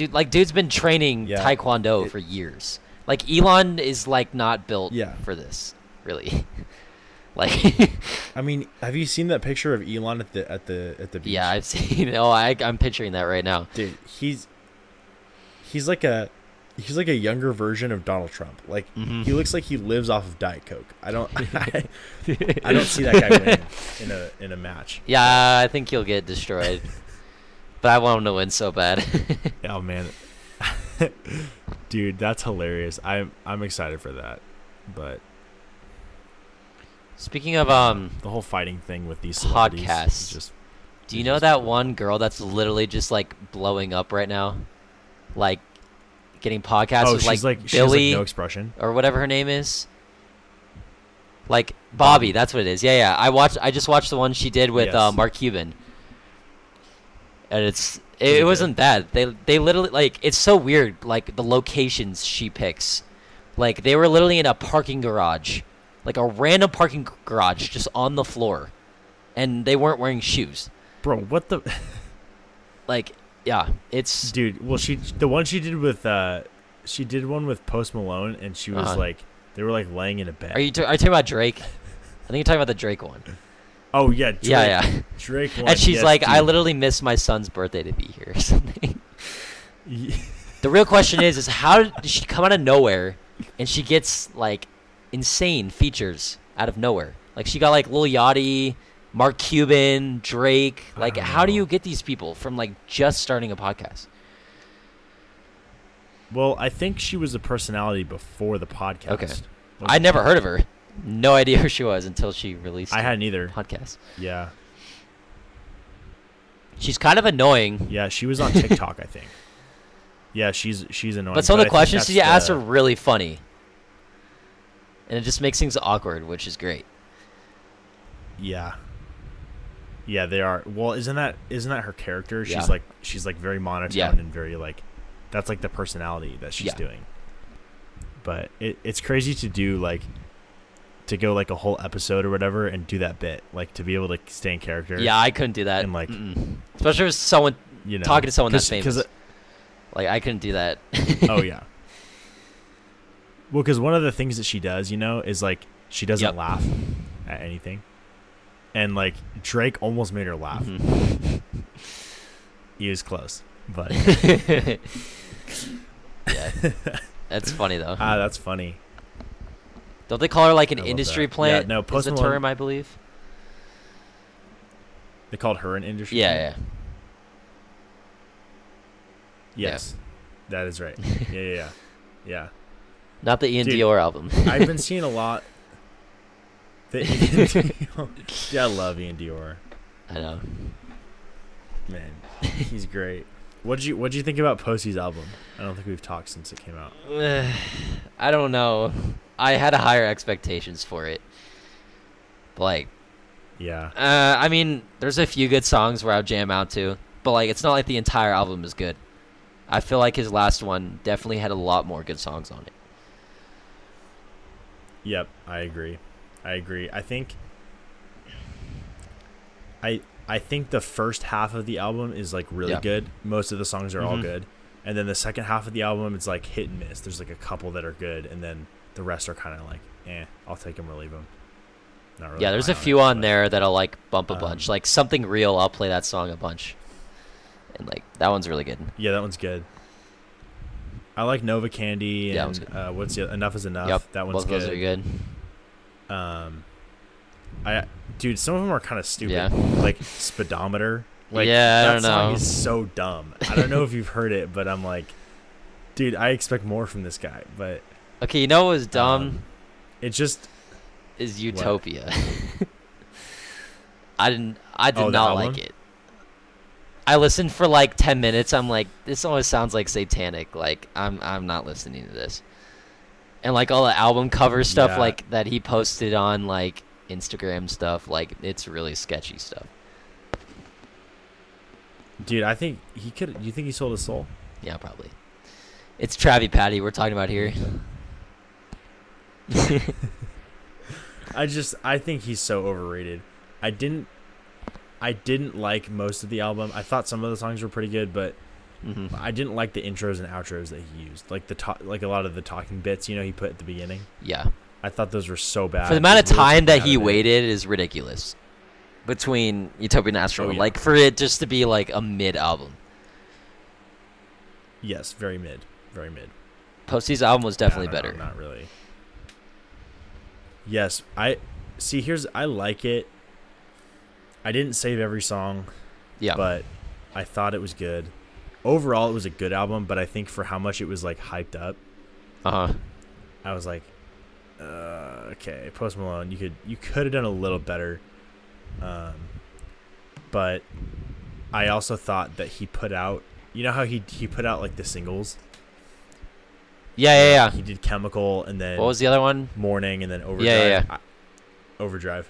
C: Dude, like, dude's been training
B: Yeah.
C: Taekwondo
B: It-
C: for years. Like, Elon is like not built
B: Yeah.
C: for this, really. like,
B: I mean, have you seen that picture of Elon at the at the at the beach?
C: yeah, I've seen. Oh, I, I'm picturing that right now.
B: dude he's he's like a he's like a younger version of donald trump like
C: Mhm.
B: he looks like he lives off of diet coke i don't I, I don't see that guy winning in a in a match
C: Yeah, I think he'll get destroyed. But I want him to win so bad.
B: oh man dude that's hilarious i'm i'm excited for that but
C: Speaking of um,
B: the whole fighting thing with these
C: Podcasts.
B: just
C: do you know
B: just
C: that one girl that's literally just like blowing up right now, like getting podcasts
B: oh
C: with
B: she's
C: like
B: like, has, like
C: Billy
B: no expression
C: or whatever her name is. Like Bobbi,
B: Bobbi.
C: that's what it is. Yeah, yeah. I watched. I just watched the one she did with uh, Mark Cuban, and it's it,
B: it
C: wasn't bad. They they literally like it's so weird. Like the locations she picks, like they were literally in a parking garage, like a random parking garage, just on the floor, and they weren't wearing shoes.
B: bro what the
C: Like yeah, it's
B: dude well she the one she did with uh she did one with post malone and she was
C: Uh-huh.
B: like they were like laying in a bed
C: Are you, t- are you talking about Drake? I think you're talking about the Drake one.
B: Oh yeah Drake,
C: Yeah, yeah.
B: drake
C: And she's
B: yes,
C: like, I literally missed my son's birthday to be here or something.
B: Ye-
C: The real question is, is how did she come out of nowhere and she gets like insane features out of nowhere? Like she got like Lil Yachty, Mark Cuban, Drake. Like, how do you get these people from like just starting a podcast?
B: well i think she was a personality before the podcast
C: Okay. I never heard of her. No idea who she was until she released
B: I hadn't either
C: podcast.
B: yeah
C: She's kind of annoying,
B: yeah she was on tiktok i think yeah she's she's annoying
C: but some of the questions she asks are really funny. And it just makes things awkward, which is great.
B: yeah yeah they are well isn't that isn't that her character she's
C: Yeah.
B: like she's like very monotone
C: Yeah.
B: and very like that's like the personality that she's
C: Yeah.
B: doing but it, it's crazy to do like to go like a whole episode or whatever and do that bit like to be able to stay in character
C: Yeah, I couldn't do that.
B: And, like-
C: Mm-mm. especially with someone
B: you know,
C: talking to someone that's famous. like I couldn't do that.
B: oh yeah. Well, because one of the things that she does, you know, is like she doesn't
C: Yep.
B: laugh at anything, and like Drake almost made her laugh.
C: Mhm.
B: He was close, but
C: yeah, that's funny though.
B: ah, that's funny.
C: Don't they call her like an industry
B: that. Yeah,
C: plant?
B: no,
C: is
B: Post
C: the
B: Malone-
C: term I believe.
B: They called her an industry.
C: Yeah,
B: plant?
C: yeah.
B: Yes, that is right. Yeah, yeah, yeah. yeah.
C: Not the Ian
B: Dude,
C: Dior album.
B: I've been seeing a lot. The Ian Dior. Yeah, I love Ian Dior.
C: I know.
B: Man, he's great. What did you What did you think about Postie's album? I don't think we've talked since it came out.
C: I don't know. I had higher expectations for it. But like,
B: Yeah,
C: uh, I mean, there's a few good songs where I'll jam out to, but like, it's not like the entire album is good. I feel like his last one definitely had a lot more good songs on it.
B: Yep, I agree. I agree. I think I I think the first half of the album is like really
C: Yeah.
B: good. Most of the songs are all
C: Mhm.
B: good. And then the second half of the album it's like hit and miss. There's like a couple that are good and then the rest are kind of like, "Eh, I'll take them or leave them." Not really
C: yeah, there's a few on there that I'll like bump a bunch.
B: Um,
C: Like something real, I'll play that song a bunch. And like that one's really good.
B: Yeah, that one's good. I like Novacandy
C: Yeah,
B: and
C: good.
B: uh, what's the Enough is Enough.
C: yep,
B: that one's
C: good. both
B: good.
C: those are good.
B: Um, I dude, some of them are kind of stupid.
C: Yeah.
B: Like speedometer. Like
C: Yeah, I
B: that
C: don't
B: song
C: know.
B: is so dumb. I don't know if you've heard it, but I'm like, dude, I expect more from this guy. But
C: Okay, you know what was dumb
B: um, it just
C: is Utopia. I didn't. I did
B: Oh,
C: not like it. I listened for like ten minutes. I'm like, this almost sounds like satanic. Like I'm I'm not listening to this. And like all the album cover stuff
B: Yeah.
C: like that he posted on like Instagram stuff, like it's really sketchy stuff.
B: dude. I think he could. You think he sold his soul?
C: Yeah, probably. It's Travi Patty we're talking about here.
B: I just I think he's so overrated. I didn't I didn't like most of the album. I thought some of the songs were pretty good, but
C: hmm
B: I didn't like the intros and outros that he used. Like the to- like a lot of the talking bits, you know, he put at the beginning.
C: Yeah.
B: I thought those were so bad.
C: For the amount of time that he waited is ridiculous. Between Utopia and Astro,
B: Oh, yeah.
C: like for it just to be like a mid album.
B: Yes, very mid, very mid.
C: Postie's album was definitely
B: Yeah,
C: better.
B: know, not really. Yes, I see. Here's I like it. I didn't save every song,
C: Yeah.
B: but I thought it was good. Overall, it was a good album, but I think for how much it was like hyped up,
C: uh huh.
B: I was like, uh, okay, Post Malone, you could you could have done a little better. Um, but I also thought that he put out, you know how he he put out like the singles.
C: Yeah, yeah, yeah.
B: He did Chemical and then
C: What was the other one?
B: Mourning and then Overdrive.
C: Yeah, yeah,
B: I- Overdrive.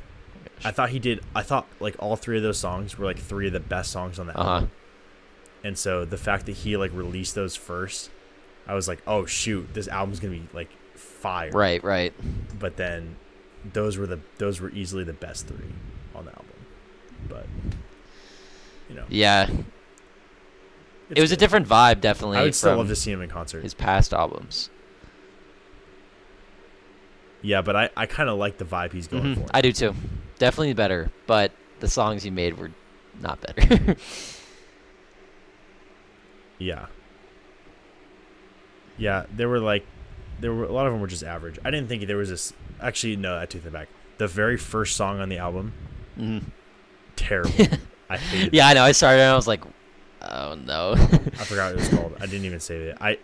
B: I thought he did. I thought like all three of those songs were like three of the best songs on the
C: Uh huh.
B: album. And so the fact that he like released those first, I was like, oh shoot, this album's gonna be like fire.
C: Right, right.
B: But then those were the those were easily the best three on the album. But you know,
C: Yeah.
B: It's
C: it was a different vibe, definitely.
B: I would still love to see him in concert.
C: his past albums.
B: yeah, but I I kind of like the vibe he's going
C: Mhm,
B: for.
C: I do too. Definitely better, but the songs he made were not better.
B: Yeah. Yeah, there were like, there were a lot of them were just average. I didn't think there was this. Actually, no, I take that back. The very first song on the album,
C: Mhm.
B: terrible. I hated.
C: Yeah, I know. I started and I was like, oh no.
B: I forgot what it was called. I didn't even save it. I,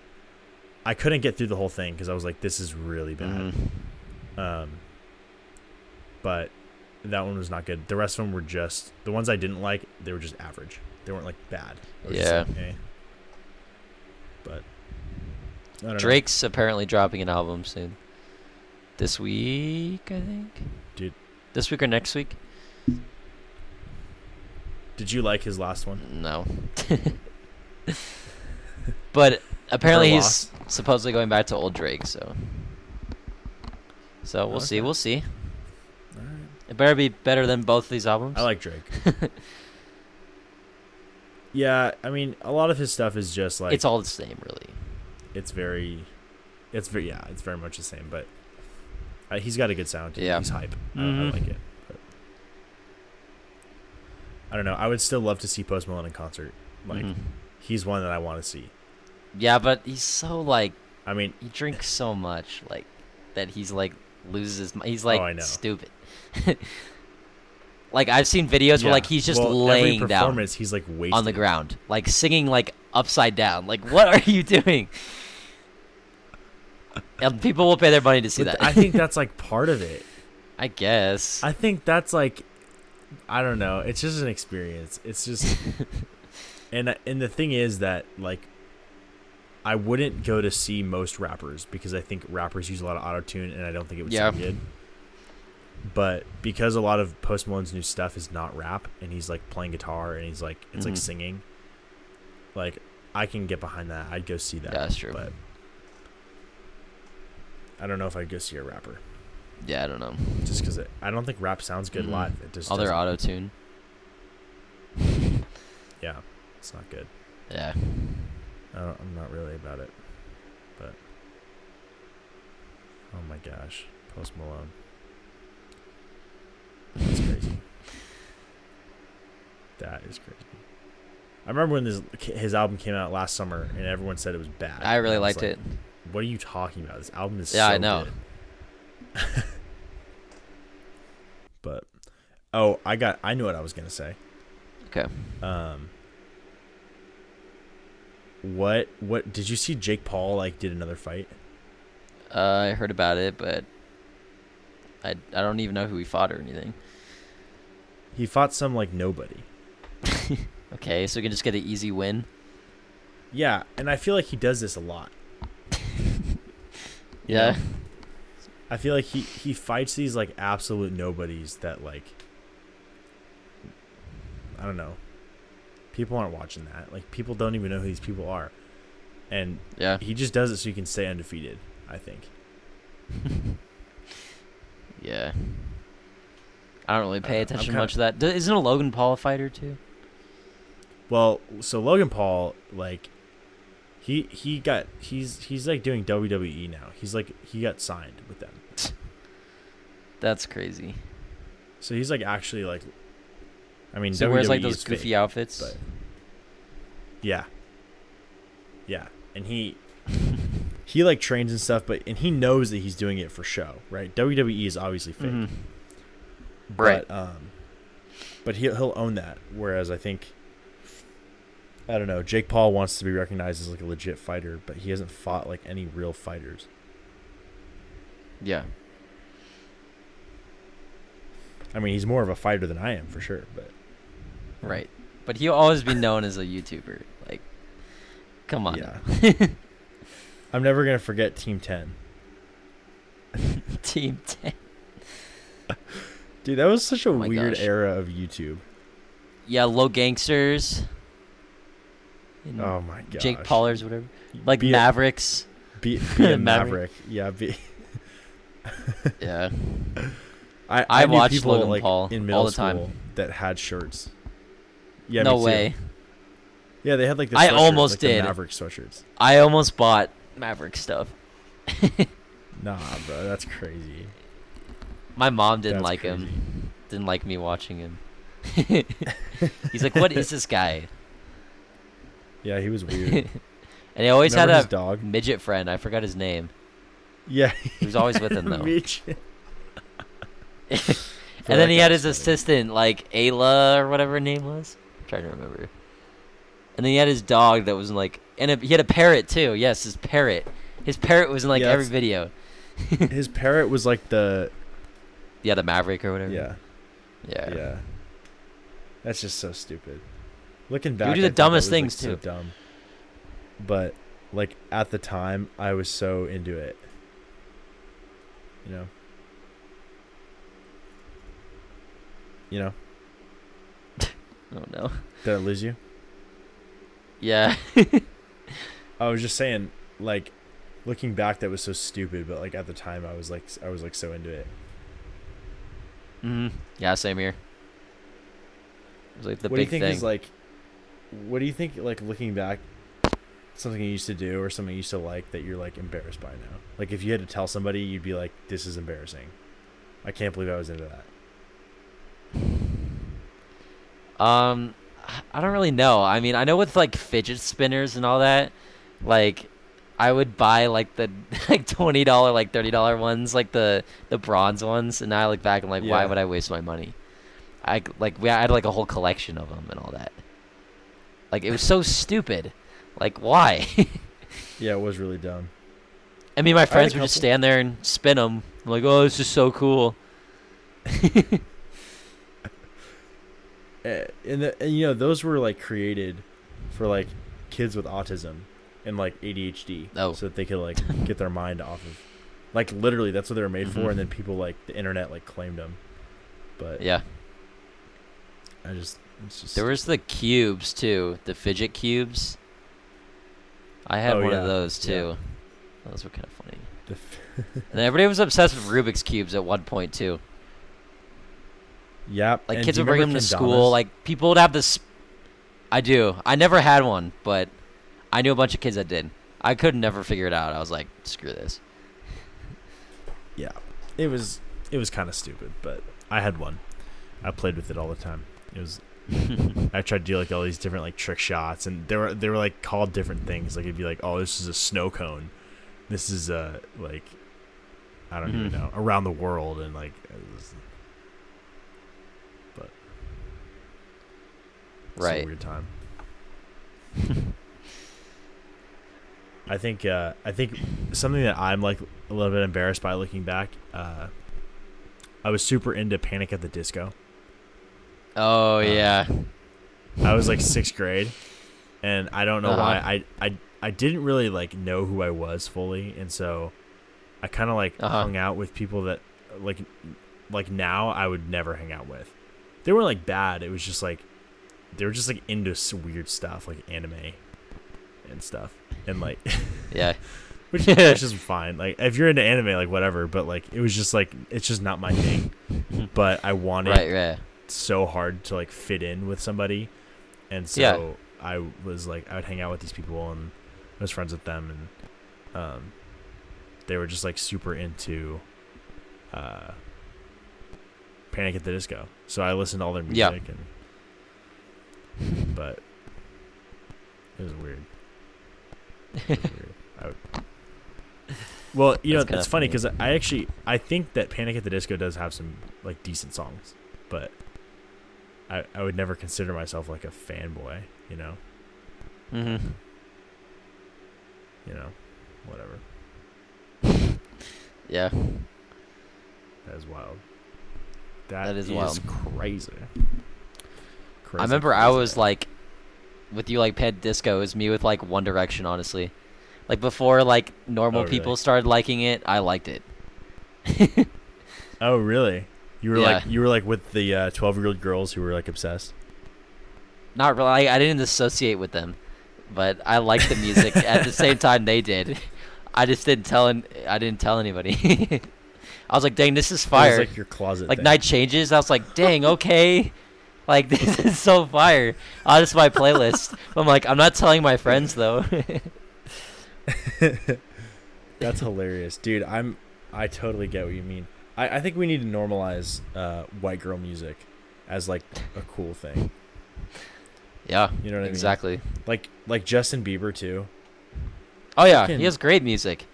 B: I couldn't get through the whole thing because I was like, this is really bad.
C: Mhm.
B: Um. But that one was not good. The rest of them were just the ones I didn't like. They were just average. They weren't like bad. They were just,
C: Yeah.
B: like, eh. But I don't know.
C: Drake's apparently dropping an album soon. This week, I think.
B: Dude.
C: This week or next week?
B: Did you like his last one?
C: No. but apparently he's supposedly going back to old Drake, so. So we'll see, we'll see.
B: Right.
C: It better be better than both these albums.
B: I like Drake. Yeah, I mean, a lot of his stuff is just like
C: it's all the same, really.
B: it's very, it's very yeah, it's very much the same. But uh, he's got a good sound.
C: Yeah.
B: he's hype. I- I, like it. I don't know. I would still love to see Post Malone in concert. Like
C: Mhm.
B: he's one that I want to see.
C: Yeah, but he's so like
B: I mean,
C: he drinks so much like that he's like loses his he's like
B: Oh, I know.
C: stupid. like I've seen videos
B: yeah.
C: where like he's just
B: well,
C: laying
B: every
C: down
B: He's like wasted.
C: on the ground, like singing like upside down. Like what are you doing? and people will pay their money to see
B: But
C: that.
B: I think that's like part of it.
C: I guess.
B: I think that's like, I don't know. It's just an experience. It's just, and and the thing is that like, I wouldn't go to see most rappers because I think rappers use a lot of auto tune, and I don't think it would
C: Yeah.
B: sound good. But because a lot of Post Malone's new stuff is not rap, and he's like playing guitar, and he's like it's like
C: Mhm.
B: singing, like I can get behind that. I'd go see that.
C: Yeah, that's true.
B: But I don't know if I'd go see a rapper
C: yeah, I don't know.
B: just because I don't think rap sounds good
C: Mhm.
B: live. It just
C: Other auto tune.
B: Yeah, it's not good.
C: Yeah.
B: I don't, I'm not really about it, but oh my gosh, Post Malone, that's crazy. That is crazy. I remember when this his album came out last summer, and everyone said it was bad.
C: I really
B: was
C: liked
B: like,
C: it.
B: What are you talking about? This album is
C: Yeah,
B: so
C: I know.
B: good." but oh, I got I knew what I was gonna say.
C: Okay.
B: Um, what what did you see? Jake Paul like did another fight.
C: Uh, I heard about it, but I I don't even know who he fought or anything.
B: He fought some like nobody.
C: Okay, so we can just get an easy win.
B: Yeah, and I feel like he does this a lot. You
C: Yeah.
B: know? I feel like he he fights these like absolute nobodies that like I don't know. People aren't watching that. Like people don't even know who these people are. And
C: Yeah.
B: he just does it so he can stay undefeated, I think.
C: Yeah. I don't really pay
B: Uh,
C: attention
B: kinda-
C: much to that. Isn't a Logan Paul a fighter too?
B: Well, so Logan Paul, like, he he got he's he's like doing WWE now. He's like he got signed with them,
C: That's crazy.
B: so he's like actually like, I mean,
C: So
B: WWE
C: wears like those
B: fake,
C: goofy outfits.
B: but yeah, yeah, and he he like trains and stuff, but and he knows that he's doing it for show, right? WWE is obviously fake,
C: Mhm.
B: but
C: Right.
B: um, but he'll he'll own that. Whereas I think. I don't know. Jake Paul wants to be recognized as like a legit fighter, but he hasn't fought like any real fighters.
C: Yeah.
B: I mean, he's more of a fighter than I am for sure, but
C: Right. But he'll always be known as a YouTuber. Like, come on.
B: yeah. I'm never gonna forget Team Ten,
C: Team 10.
B: dude. That was such a oh
C: my
B: weird
C: gosh.
B: era of YouTube.
C: Yeah, Logangsters. And
B: Oh my god,
C: Jake Paulers, whatever. Like
B: be
C: Mavericks.
B: a, be, be a
C: Maverick.
B: Maverick. Yeah, be.
C: Yeah.
B: I
C: I
B: knew
C: watched
B: people,
C: Logan
B: like,
C: Paul
B: in
C: all
B: middle
C: the time.
B: that had shirts. Yeah,
C: no way.
B: Yeah, they had like the.
C: I almost
B: like,
C: did.
B: Maverick sweatshirts.
C: I almost bought Maverick stuff.
B: Nah, bro, that's crazy.
C: My mom didn't
B: That's
C: like
B: crazy.
C: him. Didn't like me watching him. He's like, "What is this guy?"
B: Yeah, he was weird.
C: and he always
B: Remember
C: had a
B: dog.
C: midget friend. I forgot his name.
B: Yeah,
C: He was always with him though.
B: Midget.
C: and then he had his
B: funny.
C: assistant, like Ayla or whatever her name was. I'm trying to remember. And then he had his dog that was in, like, and a, he had a parrot too. Yes, his parrot. His parrot was in like
B: Yeah,
C: every video.
B: His parrot was like the
C: Yeah, the Maverick or whatever.
B: yeah
C: Yeah.
B: yeah. That's just so stupid. Looking back,
C: do the
B: that
C: dumbest
B: was, like,
C: things,
B: so
C: too.
B: dumb. But like at the time, I was so into it. You know. You know,
C: Oh no.
B: did I lose you?
C: Yeah.
B: I was just saying, like, looking back, that was so stupid. But like at the time, I was like, I was like so into it.
C: hmm Yeah, same here. It was like the
B: what do you
C: big
B: think
C: thing.
B: is like? What do you think? Like looking back, something you used to do or something you used to like that you're like embarrassed by now. Like if you had to tell somebody, you'd be like, "This is embarrassing. I can't believe I was into that."
C: Um, I don't really know. I mean, I know with like fidget spinners and all that, like I would buy like the like twenty dollar, like thirty dollar ones, like the the bronze ones, and now I look back and like, why would I waste my money? I like we I had like a whole collection of them and all that. Like it was so stupid. Like why?
B: Yeah, it was really dumb.
C: I mean, my friends would just stand there and spin them. I'm like, oh, this is so cool.
B: Uh, and, the, and you know those were like created for like kids with autism and like ADHD,
C: Oh.
B: so that they could like get their mind off of. Like literally, that's what they were made
C: Mhm.
B: for, and then people like the internet like claimed them. But
C: Yeah.
B: I just just
C: There was the cubes too, the fidget cubes. I had
B: Oh,
C: one
B: yeah,
C: of those
B: yeah.
C: too. Those were kind of funny.
B: the
C: And everybody was obsessed with Rubik's cubes at one point too.
B: yeah.
C: Like
B: and
C: kids would bring them to
B: Kendamas?
C: school. Like people would have this. I do. I never had one, but I knew a bunch of kids that did. I could never figure it out. I was like, screw this.
B: yeah, it was it was kind of stupid, but I had one. I played with it all the time. It was I tried to do like all these different like trick shots, and they were they were like called different things. Like it'd be like, oh, this is a snow cone, this is a like, I don't even
C: Mhm.
B: know, around the world, and like, was, but
C: Right.
B: weird time. I think uh, I think something that I'm like a little bit embarrassed by looking back. Uh, I was super into Panic at the Disco.
C: Oh
B: Uh,
C: yeah.
B: I was like sixth grade, and I don't know
C: Uh-huh.
B: why I I I didn't really like know who I was fully, and so I kind of like
C: Uh-huh.
B: hung out with people that like like now I would never hang out with. They weren't like bad. It was just like they were just like into weird stuff like anime and stuff, and like
C: Yeah.
B: which, which is fine. Like if you're into anime, like whatever. But like it was just like it's just not my thing. But I wanted
C: Right. Right.
B: So hard to like fit in with somebody, and so
C: Yeah.
B: I was like I would hang out with these people and I was friends with them, and um, they were just like super into uh, Panic at the Disco. So I listened to all their
C: Yeah.
B: music, and but it was weird. It was weird. I would, well, you
C: That's
B: know, it's funny
C: funny.
B: because I actually I think that Panic at the Disco does have some like decent songs, but I I would never consider myself like a fanboy. You know,
C: Mm-hmm.
B: you know, whatever.
C: Yeah.
B: That is wild.
C: That is
B: is
C: wild.
B: crazy. Crazy,
C: I remember I was like, with you like Pet Disco, it was me with like One Direction, honestly. Like before, like normal
B: Oh, really?
C: people started liking it, I liked it.
B: Oh, really? You were
C: Yeah.
B: like you were like with the uh, twelve year old girls who were like obsessed.
C: Not really. I, I didn't associate with them, but I liked the music at the same time they did. I just didn't tell. An, I didn't tell anybody. I was like, "Dang, this is
B: It was
C: fire!"
B: like your closet.
C: like
B: thing.
C: night changes. I was like, "Dang, okay." Like this is so fire. Oh, this is my playlist. I'm like, I'm not telling my friends though.
B: That's hilarious, dude. I'm I totally get what you mean. I, I think we need to normalize uh, white girl music as like a cool thing.
C: yeah,
B: You know what I mean?
C: exactly.
B: Like like Justin Bieber too.
C: Oh yeah,
B: Fucking-
C: he has great music.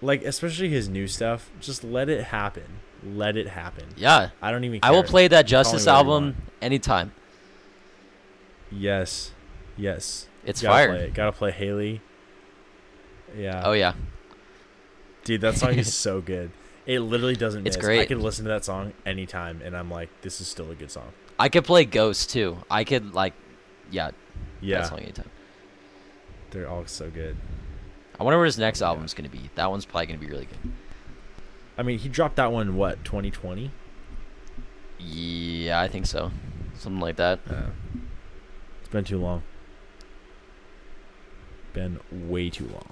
B: Like especially his new stuff. Just let it happen. Let it happen.
C: Yeah,
B: I don't even.
C: I will play that
B: You call me
C: Justice album anytime.
B: Yes, yes.
C: It's
B: Gotta
C: fire.
B: Play it. Gotta play Haley. Yeah.
C: Oh yeah,
B: Dude, that song is so good. It literally doesn't
C: It's
B: miss. I
C: great.
B: could listen to that song anytime, and I'm like, this is still a good song.
C: I could play Ghost too. I could like, yeah,
B: Yeah,
C: that song anytime.
B: they're all so good.
C: I wonder what his next
B: Yeah.
C: album's gonna be. That one's probably gonna be really good.
B: I mean, he dropped that one what 2020.
C: Yeah, I think so. Something like that.
B: Uh, it's been too long. Been way too long.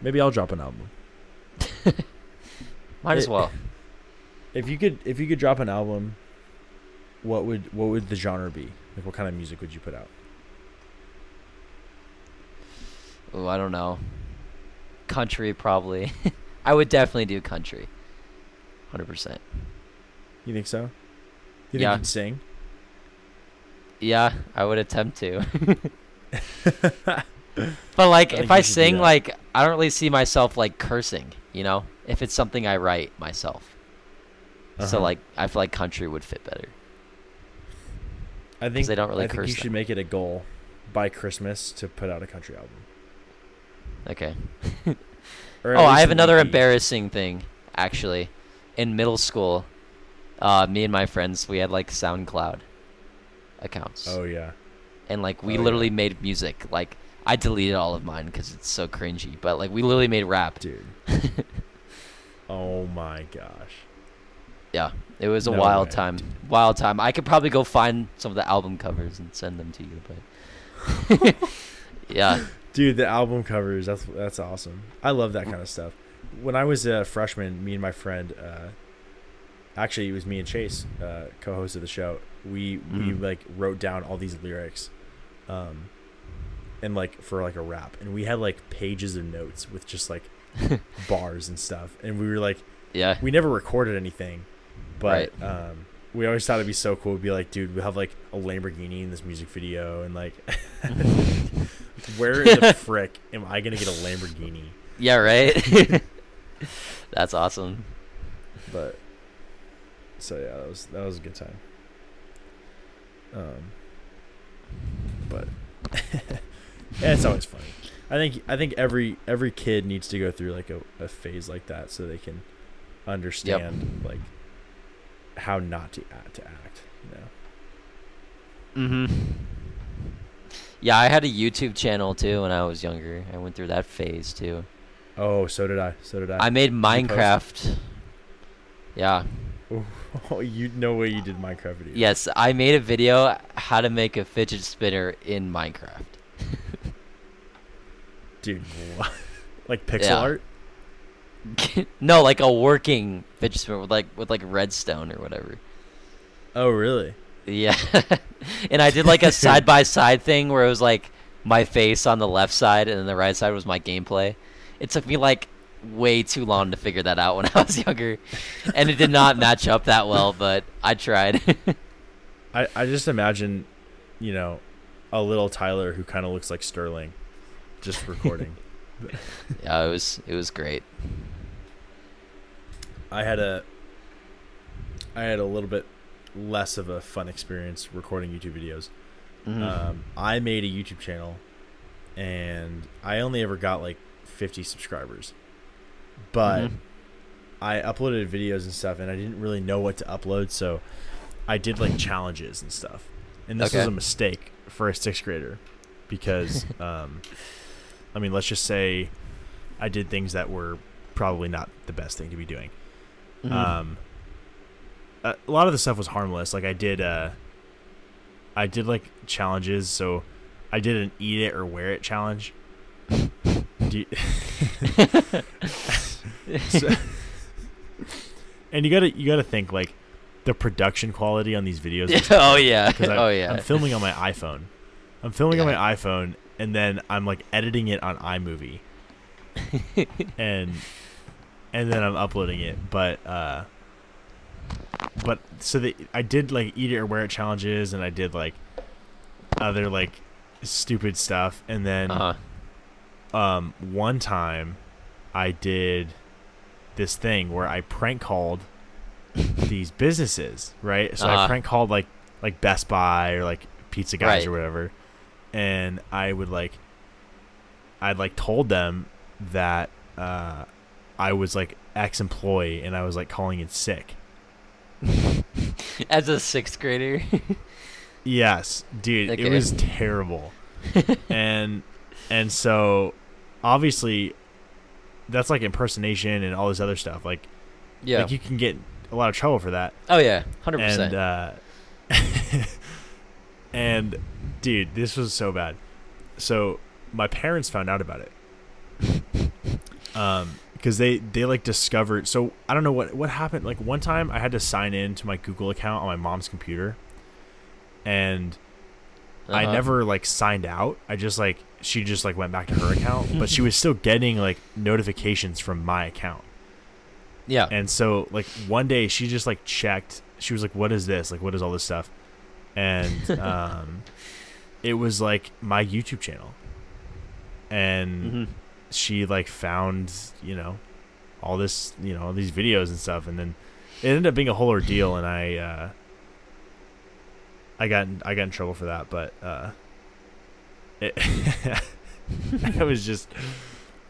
B: Maybe I'll drop an album.
C: Might as well.
B: If you could, if you could drop an album, what would what would the genre be? Like, what kind of music would you put out?
C: Oh, I don't know. Country probably. I would definitely do country. Hundred percent.
B: You think so? You
C: Yeah.
B: think you'd sing?
C: Yeah, I would attempt to. but like,
B: I
C: if I
B: you should do
C: sing, like, I don't really see myself like cursing. You know, if it's something I write myself. So
B: Uh-huh.
C: like, I feel like country would fit better.
B: I think
C: they don't really
B: I think
C: curse
B: you should
C: them.
B: make it a goal by Christmas to put out a country album.
C: Okay. Oh, I have another embarrassing thing, actually. In middle school, uh, me and my friends, we had like SoundCloud accounts,
B: Oh yeah.
C: and like we
B: oh, yeah.
C: literally made music. Like I deleted all of mine because it's so cringy, but like we literally made rap.
B: Dude. oh my gosh.
C: Yeah, it was a
B: No
C: wild
B: way.
C: time. Wild time. I could probably go find some of the album covers and send them to you, but yeah,
B: Dude, the album covers, that's that's awesome. I love that kind of stuff. When I was a freshman, me and my friend uh actually it was me and Chase, uh co-host of the show. We we
C: Mhm.
B: like wrote down all these lyrics um and like for like a rap and we had like pages of notes with just like bars and stuff and we were like
C: yeah,
B: we never recorded anything, but um, we always thought it'd be so cool. We'd be like, dude, we have like a Lamborghini in this music video, and like, where in the frick am I gonna get a Lamborghini?
C: yeah, right. That's awesome.
B: But so yeah, that was that was a good time. Um, but yeah, it's always funny. I think I think every every kid needs to go through like a, a phase like that so they can understand like how not to act to act. You know.
C: Mm-hmm. Yeah, I had a YouTube channel too when I was younger. I went through that phase too.
B: Oh, so did I. So did I.
C: I made? Minecraft. Yeah.
B: oh, you no way you did Minecraft videos.
C: Yes, I made a video how to make a fidget spinner in Minecraft.
B: Dude. what? like pixel
C: Yeah.
B: art.
C: no, like a working fidget spinner with like with like redstone or whatever.
B: Oh, really?
C: Yeah. and I did like a side by side thing where it was like my face on the left side and then the right side was my gameplay. It took me like way too long to figure that out when I was younger. And it did not match up that well, but I tried.
B: I I just imagine, you know, a little Tyler who kind of looks like Sterling, just recording.
C: yeah, it was it was great.
B: I had a I had a little bit less of a fun experience recording YouTube videos.
C: Mhm.
B: Um, I made a YouTube channel, and I only ever got like 50 subscribers, but
C: Mhm.
B: I uploaded videos and stuff, and I didn't really know what to upload, so I did like challenges and stuff. And this was a mistake for a sixth grader because, um, I mean, let's just say I did things that were probably not the best thing to be doing.
C: Mhm.
B: Um, a, a lot of the stuff was harmless. Like I did, uh, I did like challenges. So I did an eat it or wear it challenge. You- so- and you gotta you gotta think like the production quality on these videos. is
C: oh yeah. oh yeah.
B: I'm filming on my iPhone. I'm filming on my iPhone, and then I'm like editing it on iMovie, and and then I'm uploading it. But uh, but so that I did like eat it or wear it challenges, and I did like other like stupid stuff, and then
C: uh-huh.
B: um one time I did this thing where I prank called these businesses, right? So I
C: Uh-huh.
B: prank called like like Best Buy or like Pizza Guys
C: Right.
B: or whatever. And I would like I'd like told them that uh I was like ex employee and I was like calling it sick.
C: As a sixth grader.
B: Yes, dude, it was terrible. and and so obviously that's like impersonation and all this other stuff. Like
C: yeah.
B: like you can get a lot of trouble for that.
C: oh yeah. Hundred
B: And
C: percent.
B: uh and dude, this was so bad. So my parents found out about it. Um because they they like discovered so I don't know what what happened like one time I had to sign in to my Google account on my mom's computer and I
C: Uh-huh.
B: never like signed out. I just like she just like went back to her account, but she was still getting like notifications from my account.
C: Yeah.
B: And so like one day she just like checked. She was like, "What is this? Like, what is all this stuff?" And um, it was like my YouTube channel, and
C: Mhm.
B: she like found you know all this you know all these videos and stuff, and then it ended up being a whole ordeal, and I uh, I got I got in trouble for that, but uh, it it was just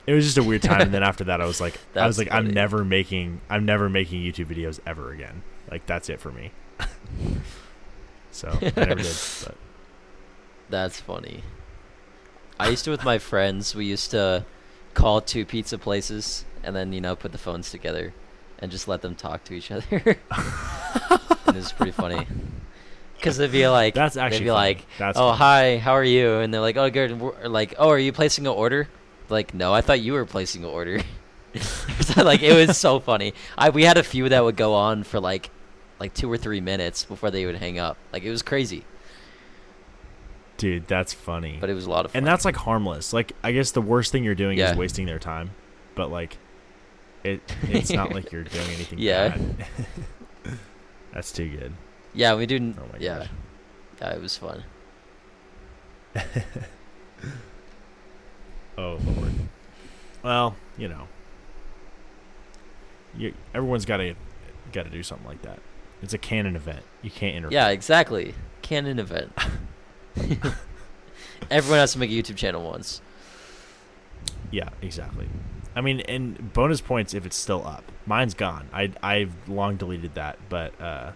B: it was just a weird time, and then after that, I was like I was like I'm never making I'm never making YouTube videos ever again. Like that's it for me. so I never did, but
C: That's funny. I used to with my friends. We used to call two pizza places and then you know put the phones together and just let them talk to each other. and it was pretty funny. Cause they'd be like,
B: that's actually
C: they'd be
B: funny.
C: like,
B: that's
C: "Oh
B: funny.
C: hi, how are you?" And they're like, "Oh good." Or like, "Oh, are you placing an order?" Like, no, I thought you were placing an order. so, like it was so funny. I we had a few that would go on for like, like two or three minutes before they would hang up. Like it was crazy,
B: dude. That's funny.
C: but it was a lot of fun.
B: and that's like harmless. Like I guess the worst thing you're doing
C: Yeah.
B: is wasting their time, but like it it's not like you're doing anything
C: Yeah.
B: bad. that's too good.
C: Yeah, we didn't.
B: Oh my
C: yeah,
B: gosh.
C: yeah, it was fun.
B: Oh lord. Well, you know, you, everyone's got to got to do something like that. It's a canon event. You can't interfere.
C: Yeah, exactly. Canon event. Everyone has to make a YouTube channel once.
B: Yeah, exactly. I mean, and bonus points if it's still up. Mine's gone. I I've long deleted that, but uh,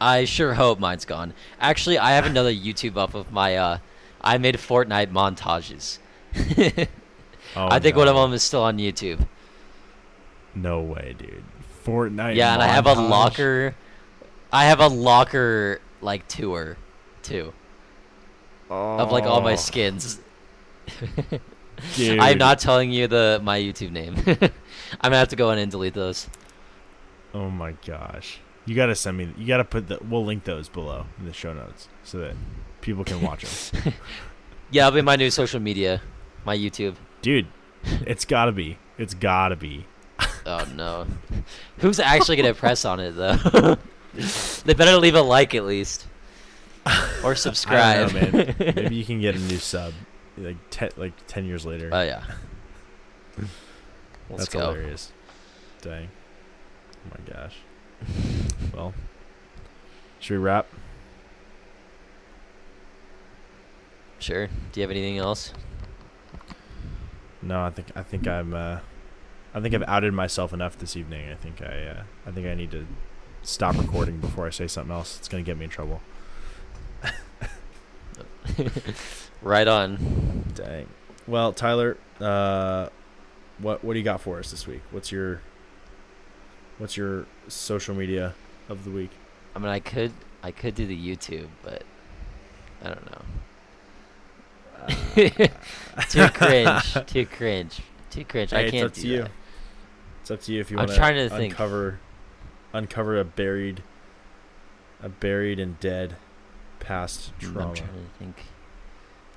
C: I sure hope mine's gone. Actually, I have another YouTube up of my. uh I made Fortnite montages.
B: oh,
C: I think one of them is still on YouTube.
B: No way, dude. Fortnite.
C: yeah, and I have a locker. I have a locker like tour, too, of like all my
B: Oh,
C: skins. I'm not telling you the my YouTube name. I'm gonna have to go in and delete those.
B: Oh my gosh. You gotta send me. You gotta put the. We'll link those below in the show notes so that people can watch them.
C: Yeah, it'll be my new social media, my YouTube.
B: Dude, it's gotta be. It's gotta be.
C: Oh no, who's actually gonna press on it though? they better leave a like at least, or
B: I
C: subscribe.
B: don't know, man. Maybe you can get a new sub, like ten, like ten years later.
C: Oh yeah. Let's
B: That's
C: go.
B: hilarious. Dang. Oh my gosh. Well, should we wrap?
C: Sure. Do you have anything else?
B: No, I think I think I'm. Uh, I think I've outed myself enough this evening. I think I. Uh, I think I need to stop recording before I say something else. It's gonna get me in trouble.
C: right on.
B: Dang. Well, Tyler, uh, what what do you got for us this week? What's your What's your social media of the week?
C: I mean, I could, I could do the YouTube, but I don't know. too cringe. Too cringe. Too cringe. I
B: Hey, it's
C: can't
B: up to
C: do
B: you.
C: that.
B: It's up to you if you want.
C: I'm trying to think.
B: uncover uncover a buried a buried and dead past trauma.
C: I'm trying to think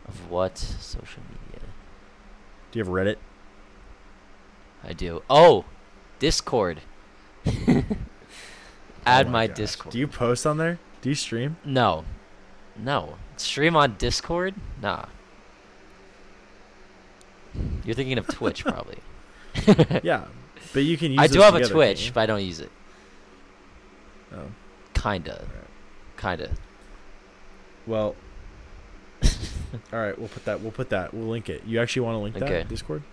C: of what social media
B: Do you have Reddit?
C: I do. Oh, Discord. Add
B: Oh
C: my,
B: gosh.
C: Discord.
B: Do you post on there? Do you stream?
C: No, no. Stream on Discord? Nah. You're thinking of Twitch, probably.
B: yeah, but you can use.
C: I do have a Twitch, but I don't use it.
B: Oh,
C: Kinda. Kinda.
B: Well. all right, we'll put that. We'll put that. We'll link it. You actually want to link
C: Okay.
B: that Discord?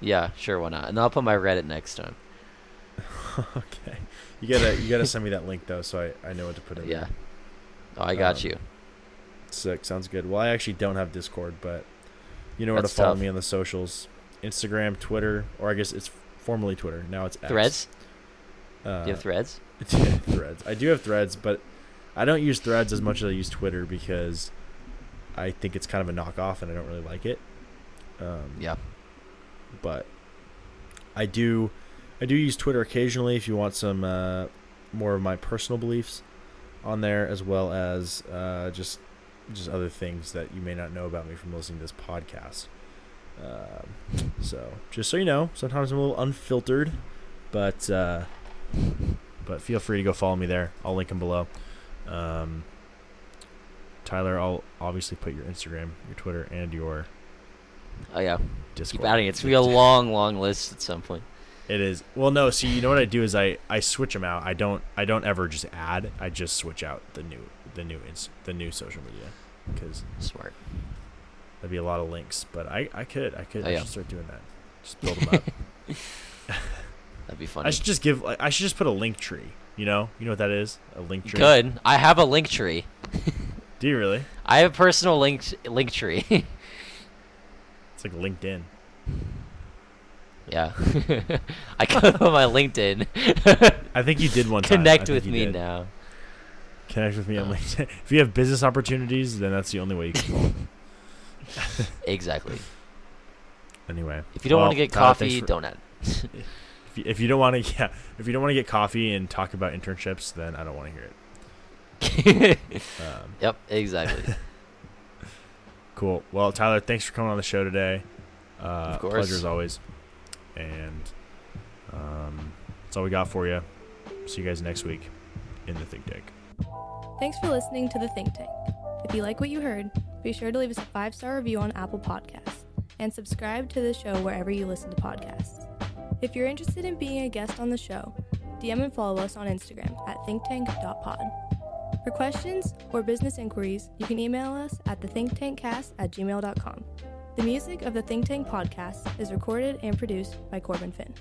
C: Yeah, sure, why not? And I'll put my Reddit next time.
B: okay. You gotta you gotta send me that link though, so I, I know what to put in.
C: Yeah.
B: there.
C: Oh, I got
B: Um,
C: you.
B: Sick. Sounds good. Well, I actually don't have Discord, but you know where
C: That's
B: to follow
C: tough.
B: me on the socials: Instagram, Twitter, or I guess it's formerly Twitter. Now it's X.
C: Threads?
B: Uh,
C: Do you have threads?
B: threads. I do have threads, but I don't use threads as much as I use Twitter because I think it's kind of a knockoff and I don't really like it. Um,
C: Yeah.
B: But I do, I do use Twitter occasionally if you want some uh, more of my personal beliefs. on there, as well as uh, just just other things that you may not know about me from listening to this podcast. Um, so just so you know, sometimes I'm a little unfiltered, but uh, but feel free to go follow me there. I'll link them below. Um, Tyler, I'll obviously put your Instagram, your Twitter, and your
C: Oh yeah,
B: Discord.
C: keep adding. It's gonna be a long, long list at some point.
B: It is. Well, no. See, you know what I do is I I switch them out. I don't I don't ever just add. I just switch out the new the new ins, the new social media because
C: Smart.
B: that'd be a lot of links. But I I could I could
C: Oh,
B: I
C: yeah.
B: start doing that. Just build them up.
C: That'd be funny.
B: I should just give. Like, I should just put a link tree. You know. You know what that is? A link tree.
C: Good. I have a link tree.
B: Do you really?
C: I have a personal link link tree.
B: It's like LinkedIn.
C: yeah. I could put my LinkedIn.
B: I think you did one time.
C: Connect with me
B: did.
C: now.
B: Connect with me on
C: Oh.
B: LinkedIn. If you have business opportunities, then that's the only way you can.
C: Exactly.
B: Anyway.
C: If you don't
B: well,
C: want to get coffee,
B: for-
C: don't add.
B: If you, if you don't want to, yeah, if you don't want to get coffee and talk about internships, then I don't want to hear it. Um,
C: yep, exactly.
B: cool. Well, Tyler, thanks for coming on the show today. Uh,
C: Of course.
B: Pleasure as always. And um, that's all we got for you. See you guys next week in the Think Tank.
A: Thanks for listening to The Think Tank. If you like what you heard, be sure to leave us a five star review on Apple Podcasts and subscribe to the show wherever you listen to podcasts. If you're interested in being a guest on the show, DM and follow us on Instagram at thinktank.pod. For questions or business inquiries, you can email us at thethinktankcast at gmail.com. The music of the Think Tank podcast is recorded and produced by Corbin Finn.